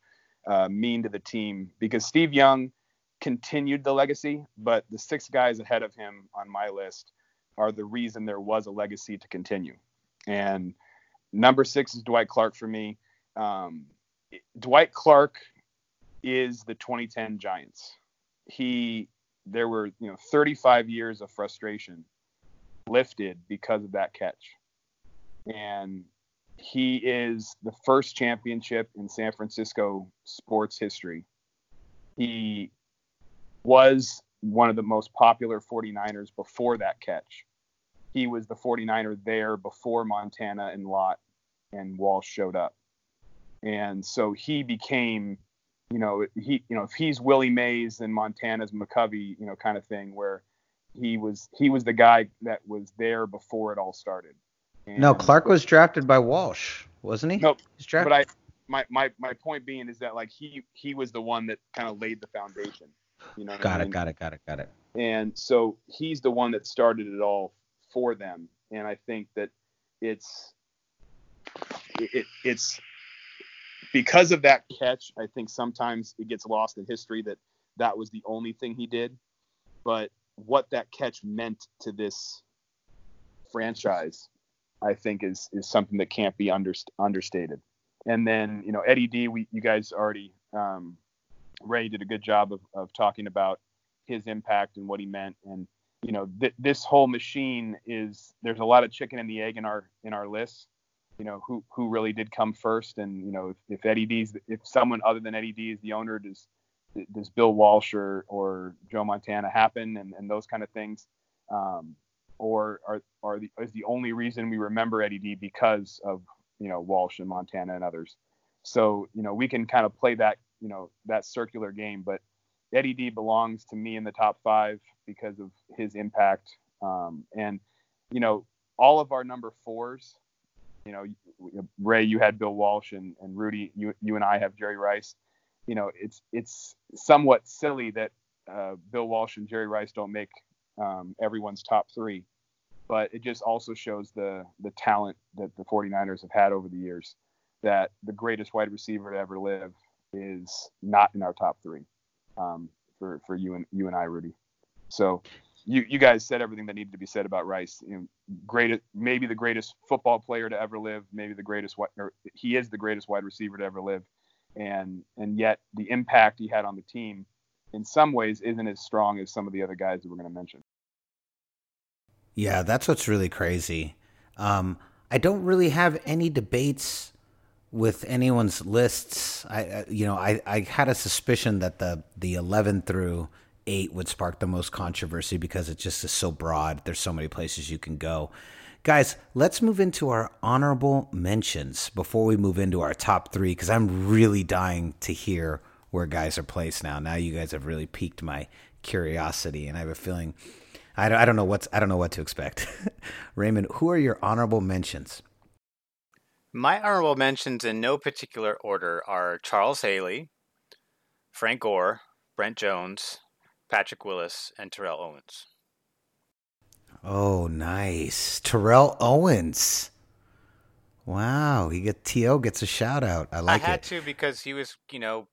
uh, mean to the team. Because Steve Young continued the legacy, but the six guys ahead of him on my list are the reason there was a legacy to continue. And number six is Dwight Clark for me. Um, Dwight Clark is the 2010 Giants. He there were you know 35 years of frustration lifted because of that catch, and he is the first championship in San Francisco sports history. He was one of the most popular 49ers before that catch. He was the 49er there before Montana and Lott and Walsh showed up. And so he became you know, he, you know, if he's Willie Mays and Montana's McCovey, you know, kind of thing, where he was he was the guy that was there before it all started. And, no, Clark was drafted by Walsh, wasn't he? No, nope, but I, my, my my point being is that like he he was the one that kind of laid the foundation. You know. Got I mean? it. Got it. Got it. Got it. And so he's the one that started it all for them, and I think that it's it, it's because of that catch, I think sometimes it gets lost in history that that was the only thing he did. But what that catch meant to this franchise, I think, is is something that can't be under, understated. And then, you know, Eddie D, we you guys already um, Ray did a good job of, of talking about his impact and what he meant. And you know, th- this whole machine is there's a lot of chicken and the egg in our in our list you know who who really did come first, and you know if, if Eddie D's if someone other than Eddie D is the owner, does does Bill Walsh or, or Joe Montana happen, and, and those kind of things, um, or are are the is the only reason we remember Eddie D because of you know Walsh and Montana and others. So you know we can kind of play that you know that circular game, but Eddie D belongs to me in the top five because of his impact. Um, and you know all of our number fours you know, Ray, you had Bill Walsh, and, and Rudy, you you and I have Jerry Rice. You know, it's it's somewhat silly that uh, Bill Walsh and Jerry Rice don't make um, everyone's top three, but it just also shows the the talent that the 49ers have had over the years. That the greatest wide receiver to ever live is not in our top three um, for for you and you and I, Rudy. So you you guys said everything that needed to be said about Rice. You know, greatest, maybe the greatest football player to ever live, maybe the greatest, or he is the greatest wide receiver to ever live, and and yet the impact he had on the team, in some ways, isn't as strong as some of the other guys that we're going to mention. Yeah, that's what's really crazy. Um, I don't really have any debates with anyone's lists. I, you know, I, I had a suspicion that the the 11 through eight would spark the most controversy because it just is so broad. There's so many places you can go. Guys, let's move into our honorable mentions before we move into our top three because I'm really dying to hear where guys are placed now. Now you guys have really piqued my curiosity, and I have a feeling I don't, I don't know what's I don't know what to expect. Raymond, who are your honorable mentions? My honorable mentions in no particular order are Charles Haley, Frank Gore, Brent Jones, Patrick Willis, and Terrell Owens. Oh, nice. Terrell Owens. Wow, he get To gets a shout out. I like that. I had it. to because he was, you know,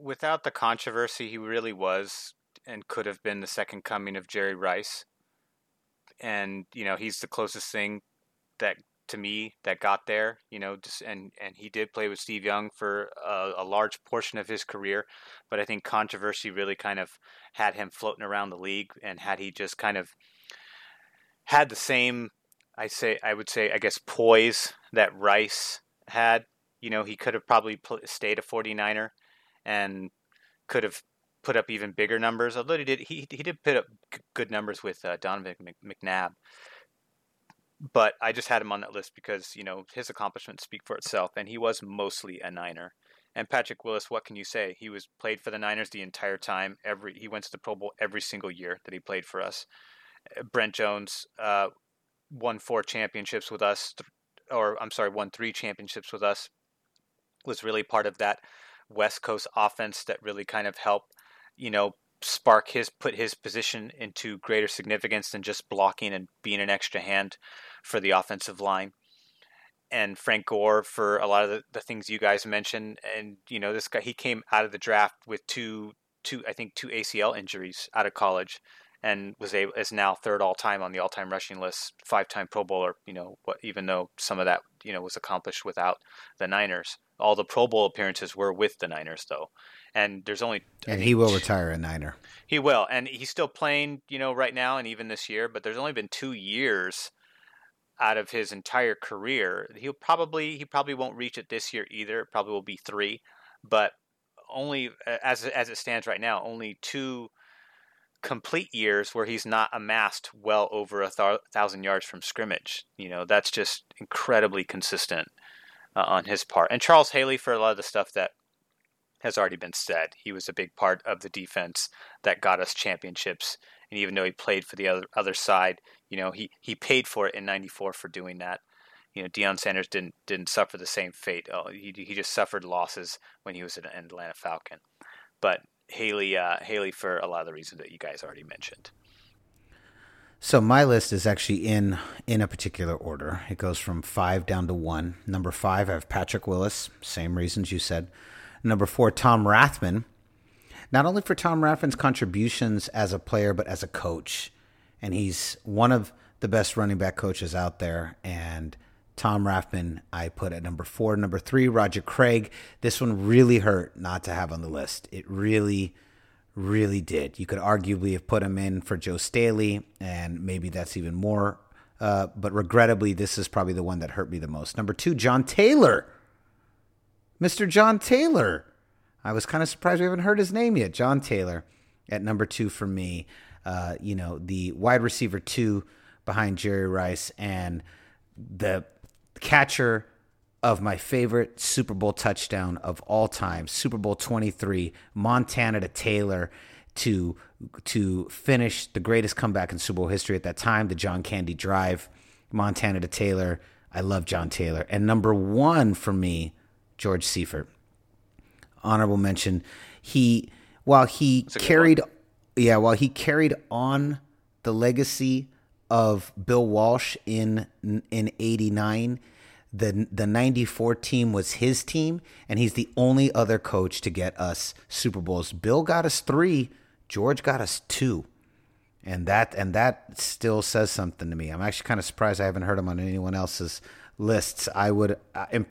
without the controversy, he really was and could have been the second coming of Jerry Rice. And you know, he's the closest thing that to me that got there. You know, just and and he did play with Steve Young for a, a large portion of his career, but I think controversy really kind of had him floating around the league. And had he just kind of had the same, I say, I would say, I guess, poise that Rice had. You know, he could have probably pl- stayed a 49er and could have put up even bigger numbers. Although he did, he he did put up g- good numbers with uh, Donovan Mc- McNabb. But I just had him on that list because you know his accomplishments speak for itself, and he was mostly a Niner. And Patrick Willis, what can you say? He was played for the Niners the entire time. Every he went to the Pro Bowl every single year that he played for us. Brent Jones uh, won four championships with us, or I'm sorry, won three championships with us. Was really part of that West Coast offense that really kind of helped, you know, spark his put his position into greater significance than just blocking and being an extra hand for the offensive line. And Frank Gore for a lot of the, the things you guys mentioned, and you know, this guy he came out of the draft with two two I think two ACL injuries out of college and was able is now third all time on the all time rushing list, five time Pro Bowler. You know, what even though some of that you know was accomplished without the Niners, all the Pro Bowl appearances were with the Niners though. And there's only And he will retire a Niner. he will, and he's still playing, you know, right now and even this year. But there's only been two years out of his entire career. He'll probably he probably won't reach it this year either. It probably will be three, but only as as it stands right now, only two complete years where he's not amassed well over a th- thousand yards from scrimmage. You know, that's just incredibly consistent uh, on his part. And Charles Haley for a lot of the stuff that has already been said. He was a big part of the defense that got us championships. And even though he played for the other other side, you know, he, he paid for it in '94 for doing that. You know, Deion Sanders didn't didn't suffer the same fate. Oh, he he just suffered losses when he was an Atlanta Falcon. But Haley uh, Haley for a lot of the reasons that you guys already mentioned. So my list is actually in in a particular order. It goes from five down to one. Number five, I have Patrick Willis. Same reasons you said. Number four, Tom Rathman. Not only for Tom Rathman's contributions as a player, but as a coach, and he's one of the best running back coaches out there. And Tom Rathman, I put at number four. Number three, Roger Craig. This one really hurt not to have on the list. It really really did. You could arguably have put him in for Joe Staley, and maybe that's even more. Uh, but regrettably, this is probably the one that hurt me the most. Number two, John Taylor. Mr. John Taylor. I was kind of surprised we haven't heard his name yet. John Taylor at number two for me. Uh, you know, the wide receiver two behind Jerry Rice and the catcher of my favorite Super Bowl touchdown of all time, Super Bowl 23, Montana to Taylor to to finish the greatest comeback in Super Bowl history at that time, the John Candy drive, Montana to Taylor. I love John Taylor. And number 1 for me, George Seifert. Honorable mention. He while he carried yeah, while he carried on the legacy of Bill Walsh in in 89 the the 94 team was his team and he's the only other coach to get us Super Bowls. Bill got us 3, George got us 2. And that and that still says something to me. I'm actually kind of surprised I haven't heard him on anyone else's lists. I would uh, and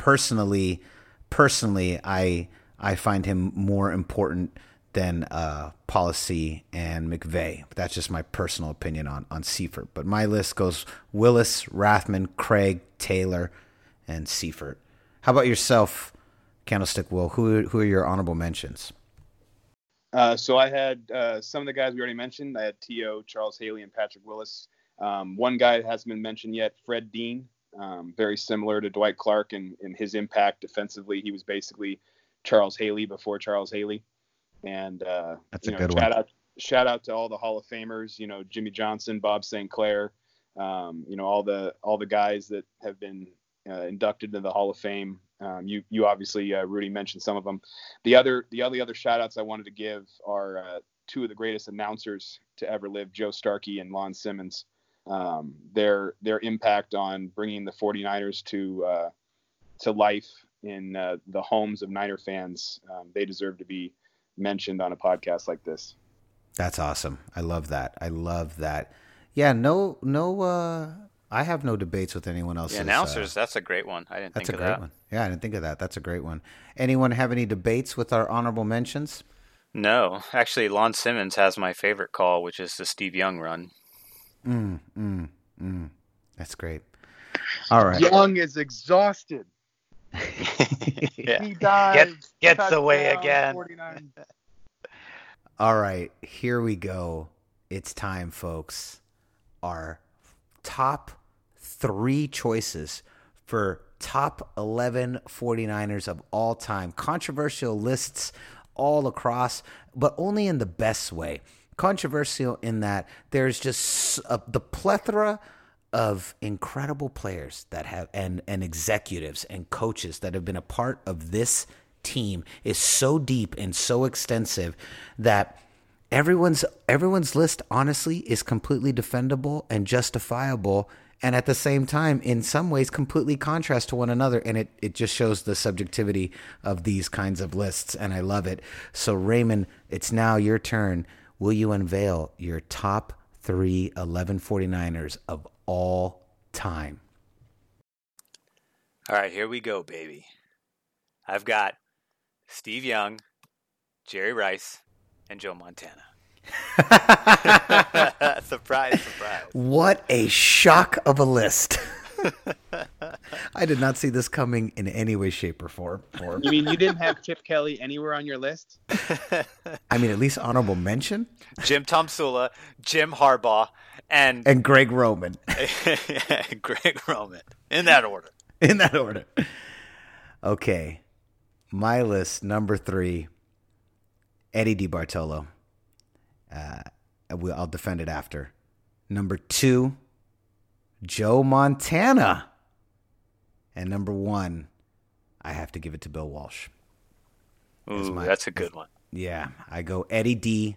personally I I find him more important than uh, Policy and McVay. But that's just my personal opinion on on Seifert. But my list goes Willis, Rathman, Craig, Taylor, and Seifert. How about yourself, Candlestick Will? Who who are your honorable mentions? Uh, so I had uh, some of the guys we already mentioned. I had T.O., Charles Haley, and Patrick Willis. Um, one guy that hasn't been mentioned yet, Fred Dean. Um, very similar to Dwight Clark in, in his impact defensively. He was basically Charles Haley before Charles Haley. And uh, That's you a know, good shout one. out shout out to all the Hall of Famers. You know, Jimmy Johnson, Bob St. Clair. Um, you know, all the all the guys that have been uh, inducted into the Hall of Fame. Um, you you obviously uh, Rudy mentioned some of them. The other the other other shout outs I wanted to give are uh, two of the greatest announcers to ever live, Joe Starkey and Lon Simmons. Um, their their impact on bringing the 49ers to uh, to life in uh, the homes of Niner fans, um, they deserve to be mentioned on a podcast like this. That's awesome. I love that. I love that. Yeah, no, no. Uh, I have no debates with anyone else. The announcers. Uh, that's a great one. I didn't. That's think a great that. one. Yeah, I didn't think of that. That's a great one. Anyone have any debates with our honorable mentions? No, actually, Lon Simmons has my favorite call, which is the Steve Young run. Mm, mm, mm. That's great. All right. Young is exhausted. yeah. He dies. Get, gets away again. 49. All right, here we go. It's time, folks. Our top three choices for top 11 49ers of all time. Controversial lists all across, but only in the best way. Controversial in that there's just a, the plethora of incredible players that have and and executives and coaches that have been a part of this team is so deep and so extensive that everyone's everyone's list honestly is completely defendable and justifiable and at the same time in some ways completely contrast to one another. And it, it just shows the subjectivity of these kinds of lists and i love it. So raymond it's now your turn will you unveil your top three 1149ers of all time All right, here we go, baby. I've got Steve Young, Jerry Rice, and Joe Montana. surprise, surprise. what a shock of a list i did not see this coming in any way shape or form form. You mean you didn't have Chip Kelly anywhere on your list? i mean at least honorable mention Jim Tomsula, Jim Harbaugh, and, and greg roman Greg Roman. In that order. in that order. Okay. My list number three Eddie DeBartolo. Uh, I'll defend it after. Number two, Joe Montana. And number one, I have to give it to Bill Walsh. Ooh, my- that's a good one. Yeah, I go Eddie D,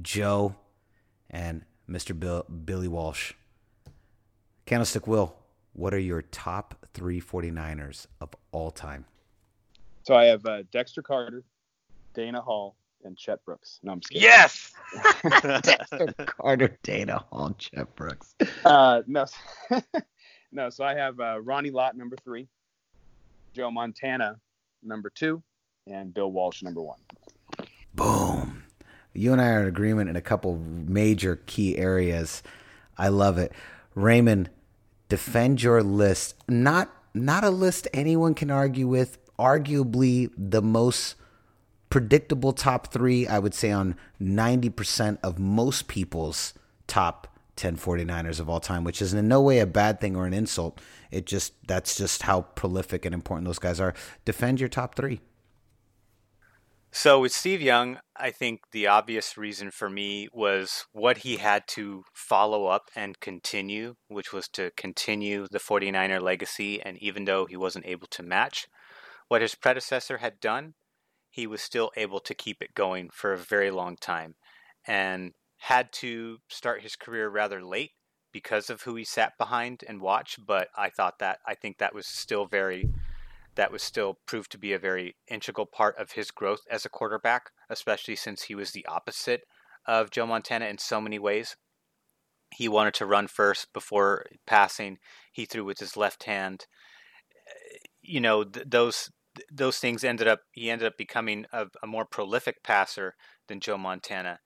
Joe, and Mr. Bill, Billy Walsh. Candlestick Will, what are your top three 49ers of all time? So I have uh, Dexter Carter, Dana Hall, and Chet Brooks. No, I'm just kidding. Yes. Dexter Carter, Dana Hall, Chet Brooks. Uh, no, no. So I have uh, Ronnie Lott number three, Joe Montana number two, and Bill Walsh number one. Boom. You and I are in agreement in a couple major key areas. I love it. Raymond, defend your list. Not not a list anyone can argue with. Arguably the most predictable top three, I would say, on 90% of most people's top 10 49ers of all time, which is in no way a bad thing or an insult. It just, that's just how prolific and important those guys are. Defend your top three. So with Steve Young, I think the obvious reason for me was what he had to follow up and continue, which was to continue the 49er legacy. And even though he wasn't able to match what his predecessor had done, he was still able to keep it going for a very long time and had to start his career rather late because of who he sat behind and watched. But I thought that, I think that was still very that was still proved to be a very integral part of his growth as a quarterback, especially since he was the opposite of Joe Montana in so many ways. He wanted to run first before passing. He threw with his left hand. You know, th- those those things ended up he ended up becoming a, a more prolific passer than Joe Montana.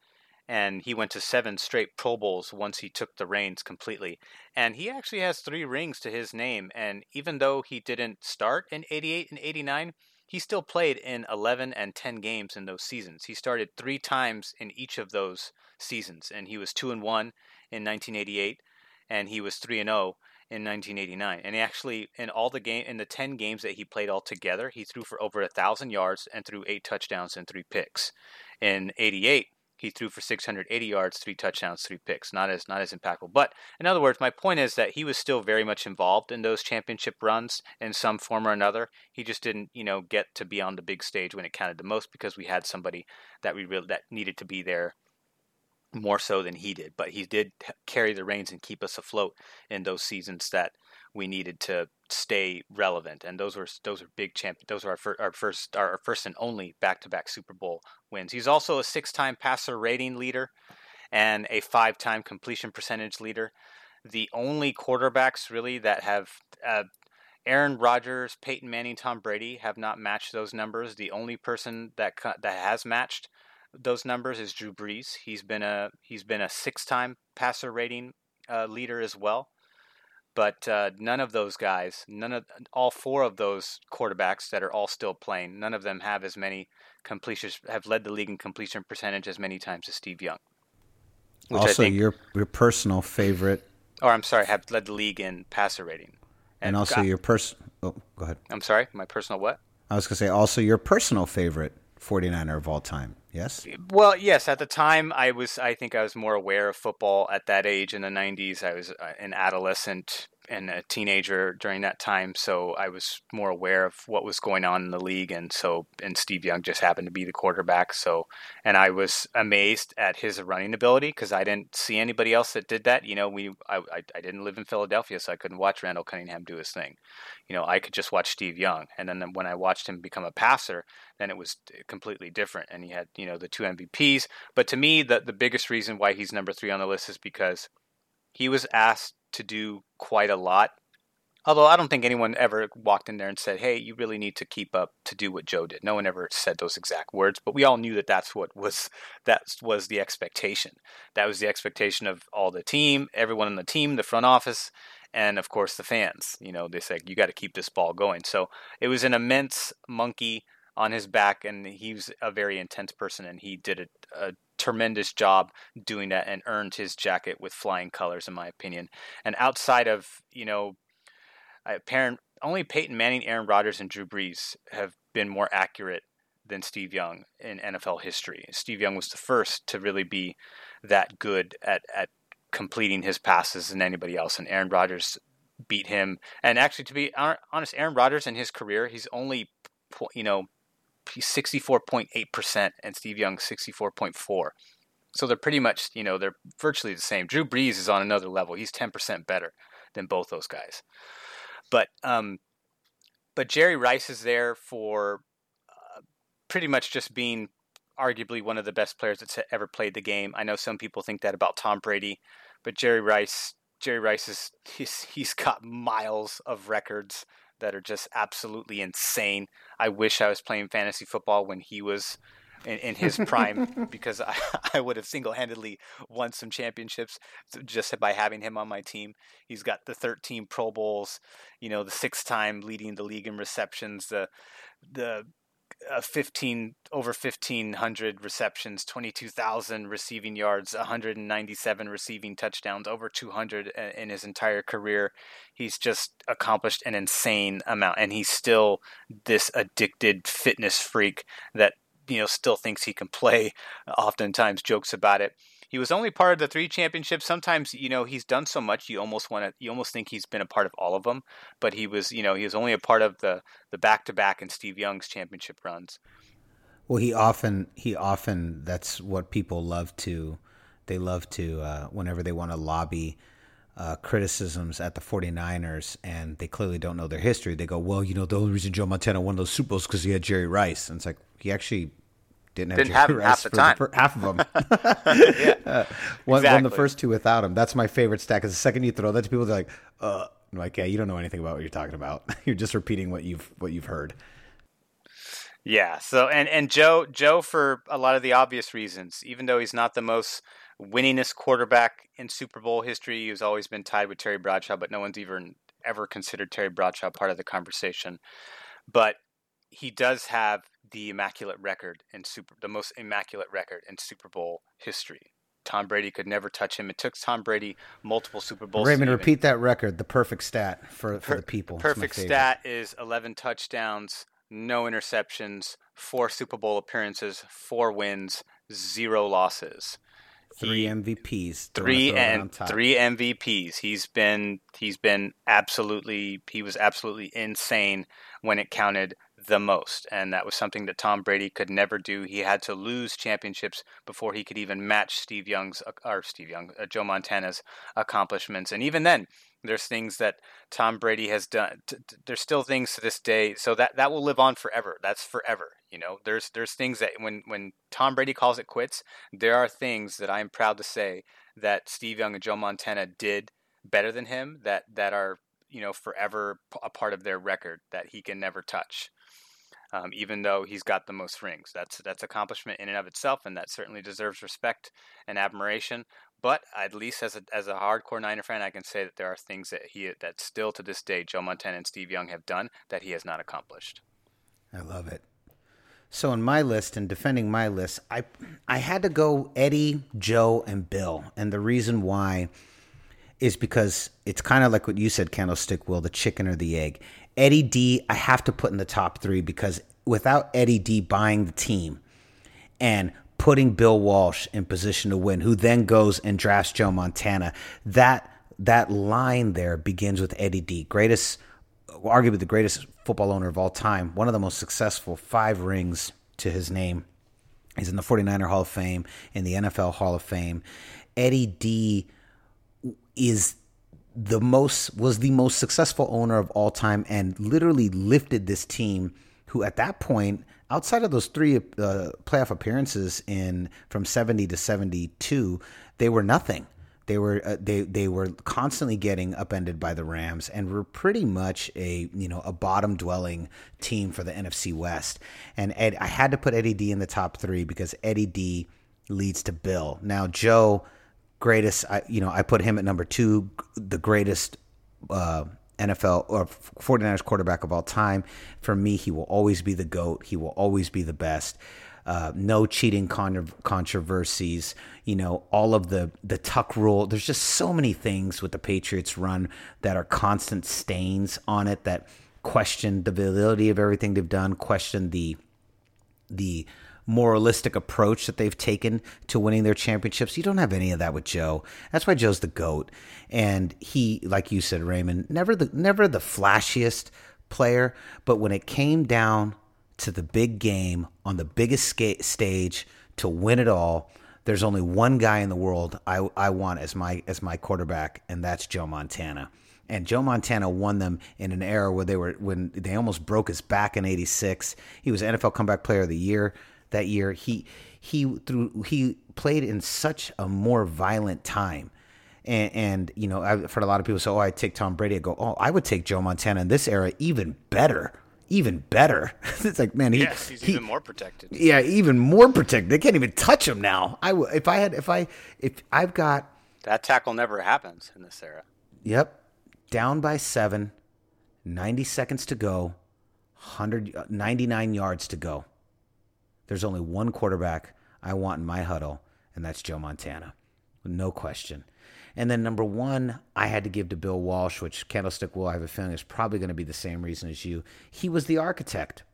And he went to seven straight Pro Bowls once he took the reins completely. And he actually has three rings to his name. And even though he didn't start in 88 and 89, he still played in 11 and 10 games in those seasons. He started three times in each of those seasons. And he was 2 and 1 in 1988, and he was 3 and 0 in 1989. And he actually, in all the game, in the 10 games that he played all together, he threw for over a thousand yards and threw eight touchdowns and three picks. In 88, he threw for 680 yards, three touchdowns, three picks. Not as not as impactful. But in other words, my point is that he was still very much involved in those championship runs in some form or another. He just didn't, you know, get to be on the big stage when it counted the most because we had somebody that we really that needed to be there more so than he did, but he did carry the reins and keep us afloat in those seasons that we needed to stay relevant. And those were those were big champ. Those are our, fir- our first our first and only back to back Super Bowl wins. He's also a six time passer rating leader and a five time completion percentage leader. The only quarterbacks really that have uh, Aaron Rodgers, Peyton Manning, Tom Brady have not matched those numbers. The only person that that has matched those numbers is Drew Brees. He's been a he's been a six time passer rating uh, leader as well. But uh, none of those guys, none of all four of those quarterbacks that are all still playing, none of them have as many completions, have led the league in completion percentage as many times as Steve Young. also, think, your your personal favorite, or I'm sorry, have led the league in passer rating. And, and also your person. Oh, go ahead. I'm sorry, my personal what? I was gonna say also your personal favorite 49er of all time. Yes. Well, yes. At the time, I was. I think I was more aware of football at that age in the '90s. I was uh, an adolescent and a teenager during that time, so I was more aware of what was going on in the league. And so, and Steve Young just happened to be the quarterback. So, and I was amazed at his running ability because I didn't see anybody else that did that. You know, we I, I, I didn't live in Philadelphia, so I couldn't watch Randall Cunningham do his thing. You know, I could just watch Steve Young, and then when I watched him become a passer, then it was completely different. And he had you know the two MVPs. But to me, the the biggest reason why he's number three on the list is because he was asked to do quite a lot. Although I don't think anyone ever walked in there and said, "Hey, you really need to keep up to do what Joe did." No one ever said those exact words, but we all knew that that's what was that was the expectation. That was the expectation of all the team, everyone in the team, the front office, and of course the fans. You know, they said you got to keep this ball going. So it was an immense monkey on his back, and he was a very intense person, and he did a, a uh, tremendous job doing that and earned his jacket with flying colors, in my opinion. And outside of you know, apparent only Peyton Manning, Aaron Rodgers, and Drew Brees have been more accurate than Steve Young in NFL history. Steve Young was the first to really be that good at at completing his passes than anybody else, and Aaron Rodgers beat him. And actually, to be honest, Aaron Rodgers in his career, he's only you know 64.8% and Steve Young 64.4. So they're pretty much, you know, they're virtually the same. Drew Brees is on another level. He's 10% better than both those guys. But um but Jerry Rice is there for uh, pretty much just being arguably one of the best players that's ever played the game. I know some people think that about Tom Brady, but Jerry Rice Jerry Rice is he's he's got miles of records that are just absolutely insane. I wish I was playing fantasy football when he was in, in his prime because I, I would have single handedly won some championships just by having him on my team. He's got the 13 Pro Bowls, you know, the sixth time leading the league in receptions, the the uh, 15 over 1500 receptions 22,000 receiving yards 197 receiving touchdowns over 200 in his entire career. He's just accomplished an insane amount and he's still this addicted fitness freak that you know still thinks he can play. Oftentimes jokes about it he was only part of the three championships. Sometimes, you know, he's done so much you almost want to you almost think he's been a part of all of them, but he was, you know, he was only a part of the the back to back and Steve Young's championship runs. Well, he often he often that's what people love to they love to uh, whenever they want to lobby uh, criticisms at the 49ers and they clearly don't know their history. They go, well, you know, the only reason Joe Montana won those Super Bowls because he had Jerry Rice. And it's like, he actually didn't have, didn't have half the time. The, half of them. yeah, uh, won, exactly. won, the first two without him. That's my favorite stat because the second you throw that to people, they're like, uh, I'm like, yeah, you don't know anything about what you're talking about. you're just repeating what you've what you've heard. Yeah. So and and Joe Joe for a lot of the obvious reasons, even though he's not the most winningest quarterback in Super Bowl history, he's always been tied with Terry Bradshaw, but no one's even ever considered Terry Bradshaw part of the conversation. But he does have the immaculate record in super the most immaculate record in Super Bowl history. Tom Brady could never touch him. It took Tom Brady multiple Super Bowls. Raymond, repeat that record. The perfect stat for, for per, the people. Perfect stat is 11 touchdowns, no interceptions, four Super Bowl appearances, four wins, zero losses. Three He- MVPs. Three throw it on and three MVPs. He's been he's been absolutely he was absolutely insane when it counted the most, and that was something that Tom Brady could never do. He had to lose championships before he could even match Steve Young's or Steve Young, uh, Joe Montana's accomplishments, and even then. There's things that Tom Brady has done. T- t- there's still things to this day, so that that will live on forever. That's forever. You know, there's there's things that when when Tom Brady calls it quits, there are things that I'm proud to say that Steve Young and Joe Montana did better than him that that are you know forever a part of their record that he can never touch. Um, even though he's got the most rings, that's that's accomplishment in and of itself, and that certainly deserves respect and admiration. But at least as a as a hardcore Niner fan, I can say that there are things that he that still to this day Joe Montana and Steve Young have done that he has not accomplished. I love it. So in my list and defending my list, I I had to go Eddie, Joe, and Bill, and the reason why is because it's kind of like what you said, Candlestick Will, the chicken or the egg. Eddie D, I have to put in the top three because without Eddie D buying the team and putting Bill Walsh in position to win, who then goes and drafts Joe Montana, that that line there begins with Eddie D, greatest, arguably the greatest football owner of all time, one of the most successful, five rings to his name. He's in the 49er Hall of Fame, in the NFL Hall of Fame. Eddie D is the most was the most successful owner of all time and literally lifted this team who at that point outside of those three uh, playoff appearances in from 70 to 72 they were nothing. They were uh, they they were constantly getting upended by the Rams and were pretty much a you know a bottom dwelling team for the NFC West. And Ed, I had to put Eddie D in the top 3 because Eddie D leads to Bill. Now Joe greatest. I, you know, I put him at number two, the greatest uh, NFL or 49ers quarterback of all time. For me, he will always be the GOAT. He will always be the best. Uh, no cheating con- controversies. You know, all of the the tuck rule. There's just so many things with the Patriots run that are constant stains on it that question the validity of everything they've done, question the the moralistic approach that they've taken to winning their championships. You don't have any of that with Joe. That's why Joe's the goat. And he, like you said, Raymond, never the never the flashiest player, but when it came down to the big game on the biggest ska- stage to win it all, there's only one guy in the world I, I want as my as my quarterback, and that's Joe Montana. And Joe Montana won them in an era where they were when they almost broke his back in '86. He was NFL Comeback Player of the Year that year. He he through he played in such a more violent time. And, and you know, I've heard a lot of people say, "Oh, I take Tom Brady." I go, "Oh, I would take Joe Montana in this era even better, even better." it's like, man, he, Yes, he's he- even more protected. yeah, even more protected. They can't even touch him now. I w- if I had if I if I've got That tackle never happens in this era. Yep. Down by seven, 90 seconds to go, 100, uh, 99 yards to go. There's only one quarterback I want in my huddle, and that's Joe Montana. No question. And then number one, I had to give to Bill Walsh, which Candlestick Will, I have a feeling, is probably going to be the same reason as you. He was the architect.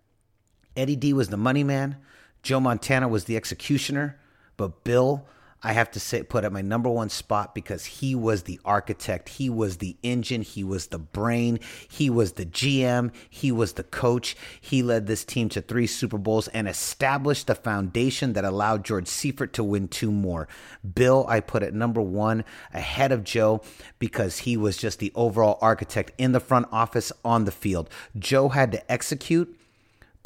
Eddie D was the money man. Joe Montana was the executioner. But Bill, I have to put at my number one spot because he was the architect. He was the engine. He was the brain. He was the GM. He was the coach. He led this team to three Super Bowls and established the foundation that allowed George Seifert to win two more. Bill, I put at number one ahead of Joe because he was just the overall architect in the front office on the field. Joe had to execute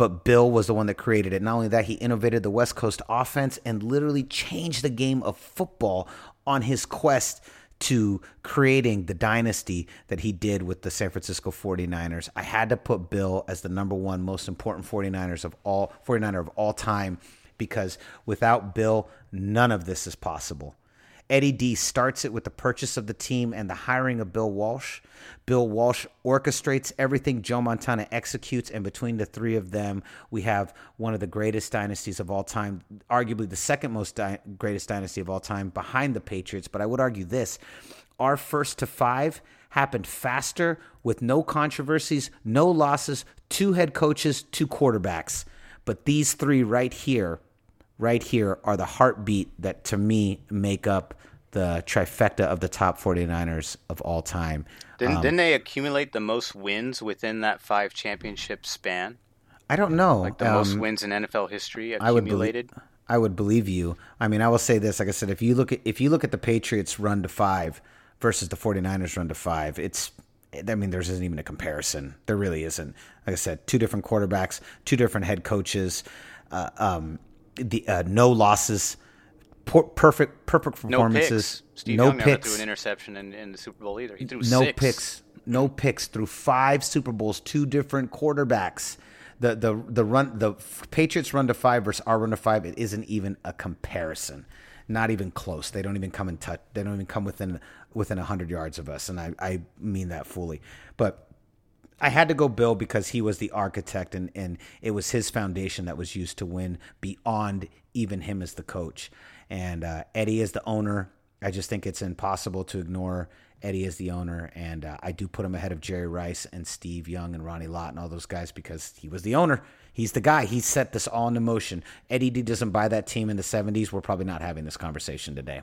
but Bill was the one that created it. Not only that, he innovated the West Coast offense and literally changed the game of football on his quest to creating the dynasty that he did with the San Francisco 49ers. I had to put Bill as the number one most important 49ers of all 49er of all time because without Bill, none of this is possible. Eddie D starts it with the purchase of the team and the hiring of Bill Walsh. Bill Walsh orchestrates everything Joe Montana executes, and between the three of them, we have one of the greatest dynasties of all time, arguably the second most di- greatest dynasty of all time behind the Patriots. But I would argue this our first to five happened faster with no controversies, no losses, two head coaches, two quarterbacks. But these three right here right here are the heartbeat that to me make up the trifecta of the top 49ers of all time. Didn't, Um, didn't they accumulate the most wins within that five championship span? I don't know. Like the most um, wins in NFL history I would accumulated? I would believe you. I mean, I will say this, like I said, if you look at if you look at the Patriots run to 5 versus the 49ers run to 5, it's I mean, there isn't even a comparison. There really isn't. Like I said, two different quarterbacks, two different head coaches, uh, um, the uh, no losses, por- perfect perfect no performances, picks. Steve no Young never picks, threw an interception in, in the Super Bowl either. He threw no six. picks, no picks through five Super Bowls, two different quarterbacks. The the the run the Patriots run to five versus our run to five. It isn't even a comparison, not even close. They don't even come in touch. They don't even come within within hundred yards of us, and I I mean that fully. But I had to go Bill because he was the architect and, and it was his foundation that was used to win beyond even him as the coach. And uh, Eddie is the owner. I just think it's impossible to ignore Eddie as the owner. And uh, I do put him ahead of Jerry Rice and Steve Young and Ronnie Lott and all those guys because he was the owner. He's the guy. He set this all into motion. Eddie D doesn't buy that team in the 70s. We're probably not having this conversation today.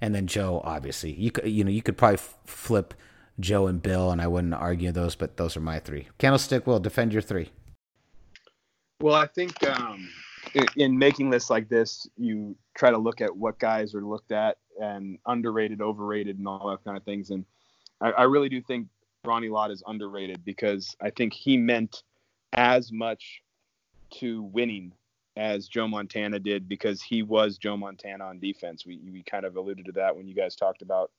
And then Joe, obviously, you could you know you could probably f- flip Joe and Bill, and I wouldn't argue those, but those are my three. Candlestick will defend your three. Well, I think um, in, in making lists like this, you try to look at what guys are looked at and underrated, overrated, and all that kind of things. And I, I really do think Ronnie Lott is underrated because I think he meant as much to winning as Joe Montana did because he was Joe Montana on defense. We we kind of alluded to that when you guys talked about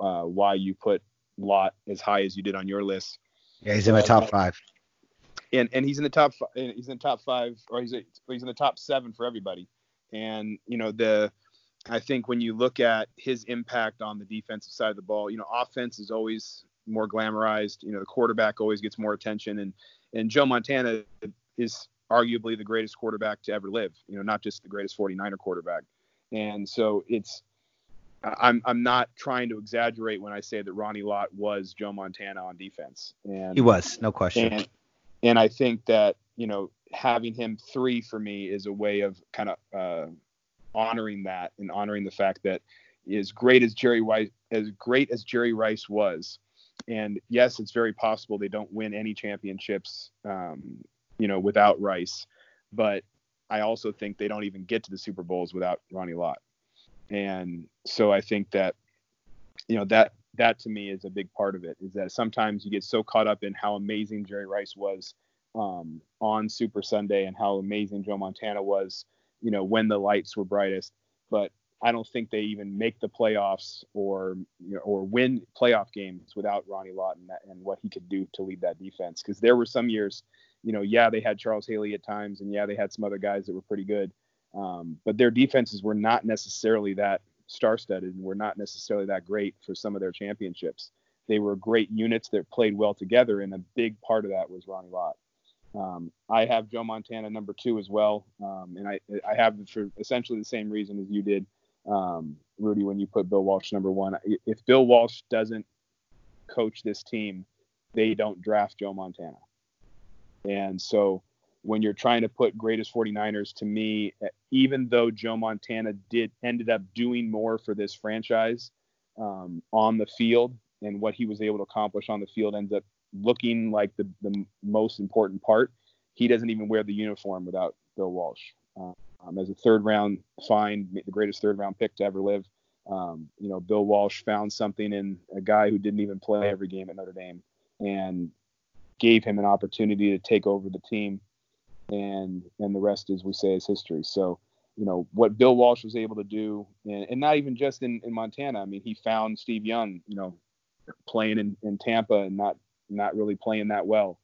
uh, why you put Lott as high as you did on your list. Yeah, he's in my uh, top five. and and he's in the top he's in the top five or he's he's in the top seven for everybody. And you know the i think when you look at his impact on the defensive side of the ball you know offense is always more glamorized. You know the quarterback always gets more attention. And and joe montana is arguably the greatest quarterback to ever live you know not just the greatest 49er quarterback. And so it's I'm I'm not trying to exaggerate when I say that Ronnie Lott was Joe Montana on defense. And He was, no question. and and I think that you know having him three for me is a way of kind of uh, honoring that and honoring the fact that as great as Jerry Rice as great as Jerry Rice was, and yes, it's very possible they don't win any championships, um, you know, without Rice, but I also think they don't even get to the Super Bowls without Ronnie Lott, and so I think that you know that that to me is a big part of it is that sometimes you get so caught up in how amazing Jerry Rice was um, on Super Sunday and how amazing Joe Montana was, you know, when the lights were brightest. But I don't think they even make the playoffs or you know, or win playoff games without Ronnie Lott and, and what he could do to lead that defense. Because there were some years, you know, yeah, they had Charles Haley at times, and yeah, they had some other guys that were pretty good, um, but their defenses were not necessarily that star-studded and were not necessarily that great for some of their championships. They were great units that played well together, and a big part of that was Ronnie Lott. Um, I have Joe Montana number two as well, um, and I I have for essentially the same reason as you did, um, Rudy, when you put Bill Walsh number one. If Bill Walsh doesn't coach this team, they don't draft Joe Montana. And so when you're trying to put greatest 49ers to me, even though Joe Montana did ended up doing more for this franchise um, on the field and what he was able to accomplish on the field ends up looking like the, the most important part. He doesn't even wear the uniform without Bill Walsh. Um, as a third round find, the greatest third round pick to ever live. Um, you know, Bill Walsh found something in a guy who didn't even play every game at Notre Dame and gave him an opportunity to take over the team. And and the rest, as we say, is history. So, you know, what Bill Walsh was able to do, and, and not even just in, in Montana. I mean, he found Steve Young, you know, playing in, in Tampa and not not really playing that well.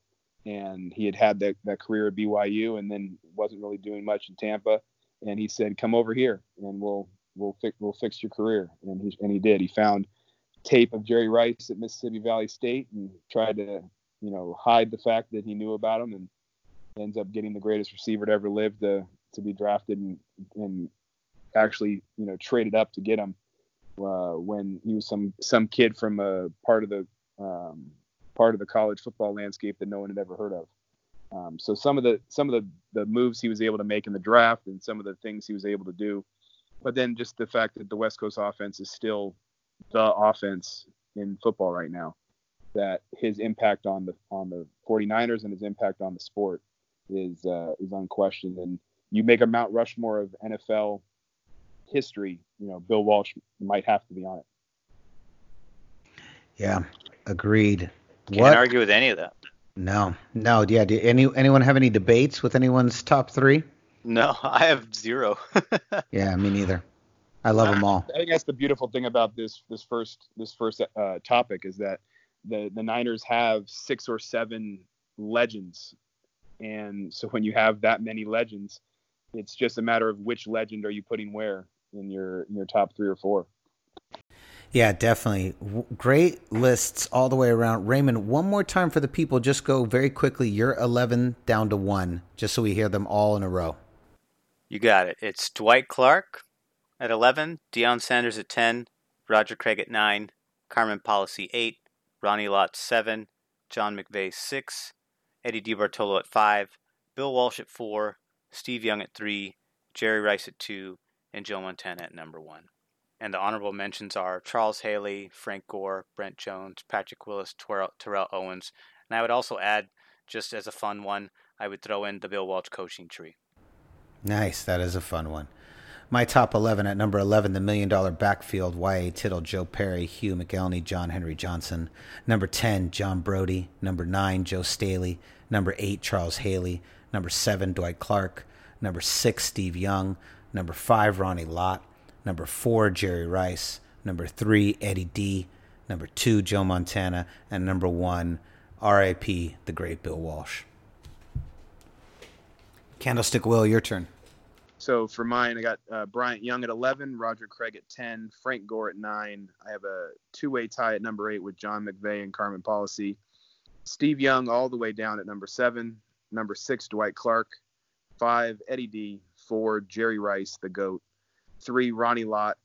And he had had that, that career at BYU and then wasn't really doing much in Tampa. And he said, "Come over here, and we'll we'll fix we'll fix your career." And he and he did. He found tape of Jerry Rice at Mississippi Valley State and tried to you know hide the fact that he knew about him, and ends up getting the greatest receiver to ever live to to be drafted and and actually you know traded up to get him uh, when he was some some kid from a part of the um, part of the college football landscape that no one had ever heard of. Um, so some of the some of the the moves he was able to make in the draft and some of the things he was able to do, but then just the fact that the West Coast offense is still the offense in football right now, that his impact on the on the 49ers and his impact on the sport is uh, is unquestioned. And you make a Mount Rushmore of NFL history, you know, Bill Walsh might have to be on it. Yeah, agreed. Can't what? argue with any of that. No, no. Yeah. Do any anyone have any debates with anyone's top three? No, I have zero. Yeah, me neither. I love them all. I think that's the beautiful thing about this this first this first uh, topic is that the the Niners have six or seven legends, and so when you have that many legends, it's just a matter of which legend are you putting where in your in your top three or four. Yeah, definitely. W- Great lists all the way around. Raymond, one more time for the people. Just go very quickly. You're 11 down to one, just so we hear them all in a row. You got it. It's Dwight Clark at 11, Deion Sanders at 10, Roger Craig at 9, Carmen Policy 8, Ronnie Lott 7, John McVay 6, Eddie DeBartolo at 5, Bill Walsh at 4, Steve Young at 3, Jerry Rice at 2, and Joe Montana at number 1. And the honorable mentions are Charles Haley, Frank Gore, Brent Jones, Patrick Willis, Terrell, Terrell Owens. And I would also add, just as a fun one, I would throw in the Bill Walsh coaching tree. Nice. That is a fun one. My top 11 at number 11, the million dollar backfield, Y.A. Tittle, Joe Perry, Hugh McElhenny, John Henry Johnson. Number 10, John Brodie. Number 9, Joe Staley. Number 8, Charles Haley. Number 7, Dwight Clark. Number 6, Steve Young. Number 5, Ronnie Lott. Number 4, Jerry Rice. Number 3, Eddie D. Number 2, Joe Montana. And number 1, R.I.P., the great Bill Walsh. Candlestick Will, your turn. So for mine, I got uh, Bryant Young at 11, Roger Craig at 10, Frank Gore at 9. I have a two-way tie at number 8 with John McVay and Carmen Policy. Steve Young all the way down at number 7, number 6 Dwight Clark, 5 Eddie D, 4 Jerry Rice the goat, 3 Ronnie Lott,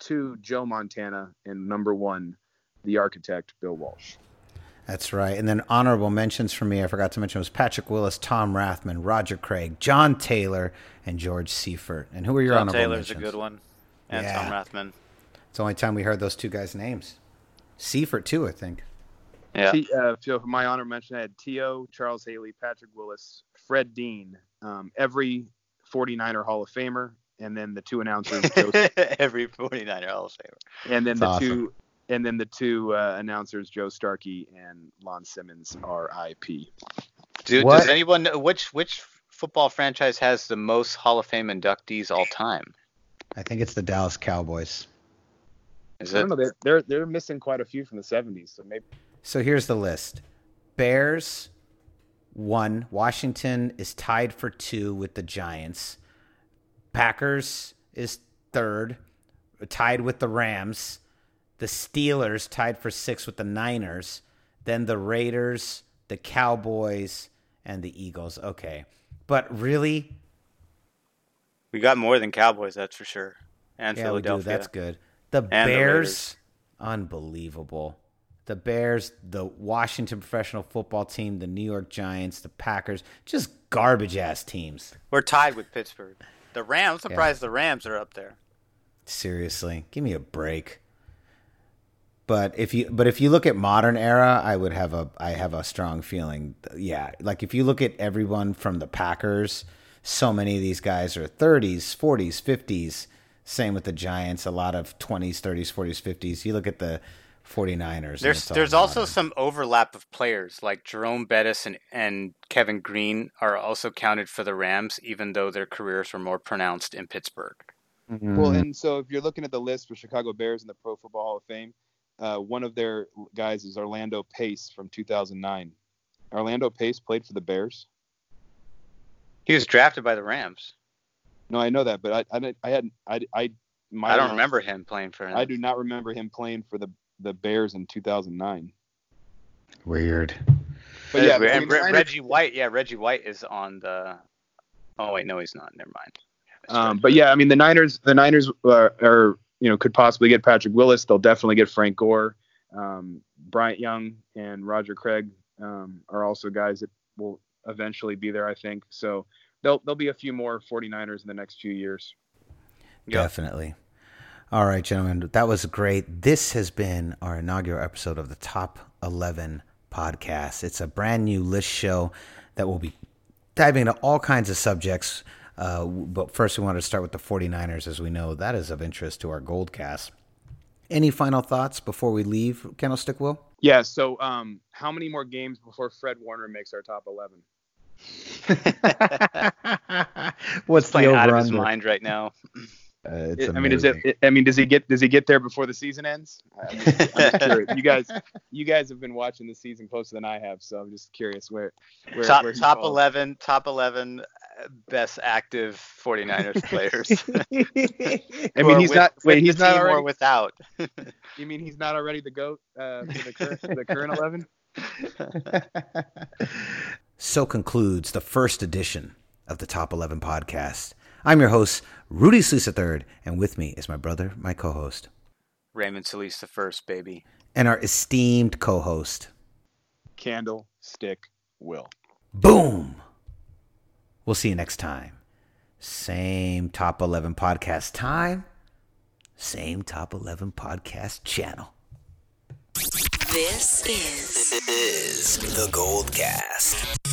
2 Joe Montana and number 1 the architect Bill Walsh. That's right. And then honorable mentions for me, I forgot to mention, was Patrick Willis, Tom Rathman, Roger Craig, John Taylor, and George Seifert. And who are your John honorable Taylor's mentions? Taylor's a good one. And Yeah. Tom Rathman. It's the only time we heard those two guys' names. Seifert, too, I think. Yeah. T, uh, so for my honor mention, I had T.O., Charles Haley, Patrick Willis, Fred Dean, um, every 49er Hall of Famer, and then the two announcers, Joe, Every 49er Hall of Famer. and then That's the awesome. two, and then the two uh, announcers, Joe Starkey and Lon Simmons, R.I.P. Do, What? does anyone know which which football franchise has the most Hall of Fame inductees all time? I think it's the Dallas Cowboys. Is I it? don't know, they're, they're they're missing quite a few from the 70s, so maybe So here's the list Bears, one. Washington is tied for two with the Giants. Packers is third, tied with the Rams. The Steelers tied for six with the Niners. Then the Raiders, the Cowboys, and the Eagles. Okay. But really, We got more than Cowboys, that's for sure. And yeah, we do. That's good. The the Bears, Raiders. unbelievable. The Bears, the Washington professional football team, the New York Giants, the Packers, just garbage ass teams. We're tied with Pittsburgh. The Rams. I'm surprised the Rams are up there. Seriously, give me a break. But if you but if you look at modern era, I would have a I have a strong feeling. Yeah, like if you look at everyone from the Packers, so many of these guys are 30s, 40s, 50s. Same with the Giants, a lot of 20s, 30s, 40s, 50s. You look at the 49ers. There's there's also modern. some overlap of players like Jerome Bettis and, and Kevin Greene are also counted for the Rams, even though their careers were more pronounced in Pittsburgh. Well, Mm-hmm. and so if you're looking at the list for Chicago Bears in the Pro Football Hall of Fame, uh, one of their guys is Orlando Pace from 2009. Orlando Pace played for the Bears. He was drafted by the Rams. No, I know that, but I I, I hadn't I I my I don't remember him playing for. I do not remember him playing for the the Bears in 2009. Weird. But yeah, and Re- Niners- Reggie White. Yeah, Reggie White is on the. Oh wait, no, he's not. Never mind. Um, but yeah, I mean the Niners, the Niners are, are you know could possibly get Patrick Willis. They'll definitely get Frank Gore, um, Bryant Young, and Roger Craig um, are also guys that will eventually be there. I think so. There'll there'll be a few more 49ers in the next few years. Yep. Definitely. All right, gentlemen, that was great. This has been our inaugural episode of the Top 11 podcast. It's a brand new list show that will be diving into all kinds of subjects. Uh, but first, we want to start with the 49ers, as we know that is of interest to our Gold Cast. Any final thoughts before we leave, Candlestick Will? Yeah. So, um, how many more games before Fred Warner makes our top 11? What's the Playing out over of his under? mind right now. Uh, it's I mean, is it? amazing. I mean, does he get? Does he get there before the season ends? I mean, I'm just curious. You guys, you guys have been watching the season closer than I have, so I'm just curious where, where top where top falls. 11 top 11 uh, best active 49ers players. I mean, he's with- not. Wait, he's not team or already. without. You mean he's not already the goat uh, for the current for the current eleven? So concludes the first edition of the Top 11 podcast. I'm your host, Rudy Solis III, and with me is my brother, my co host, Raymond Solis the first, baby. and our esteemed co host. Candlestick Will. Boom! We'll see you next time. Same Top 11 podcast time, same Top 11 podcast channel. This is is the Gold Cast.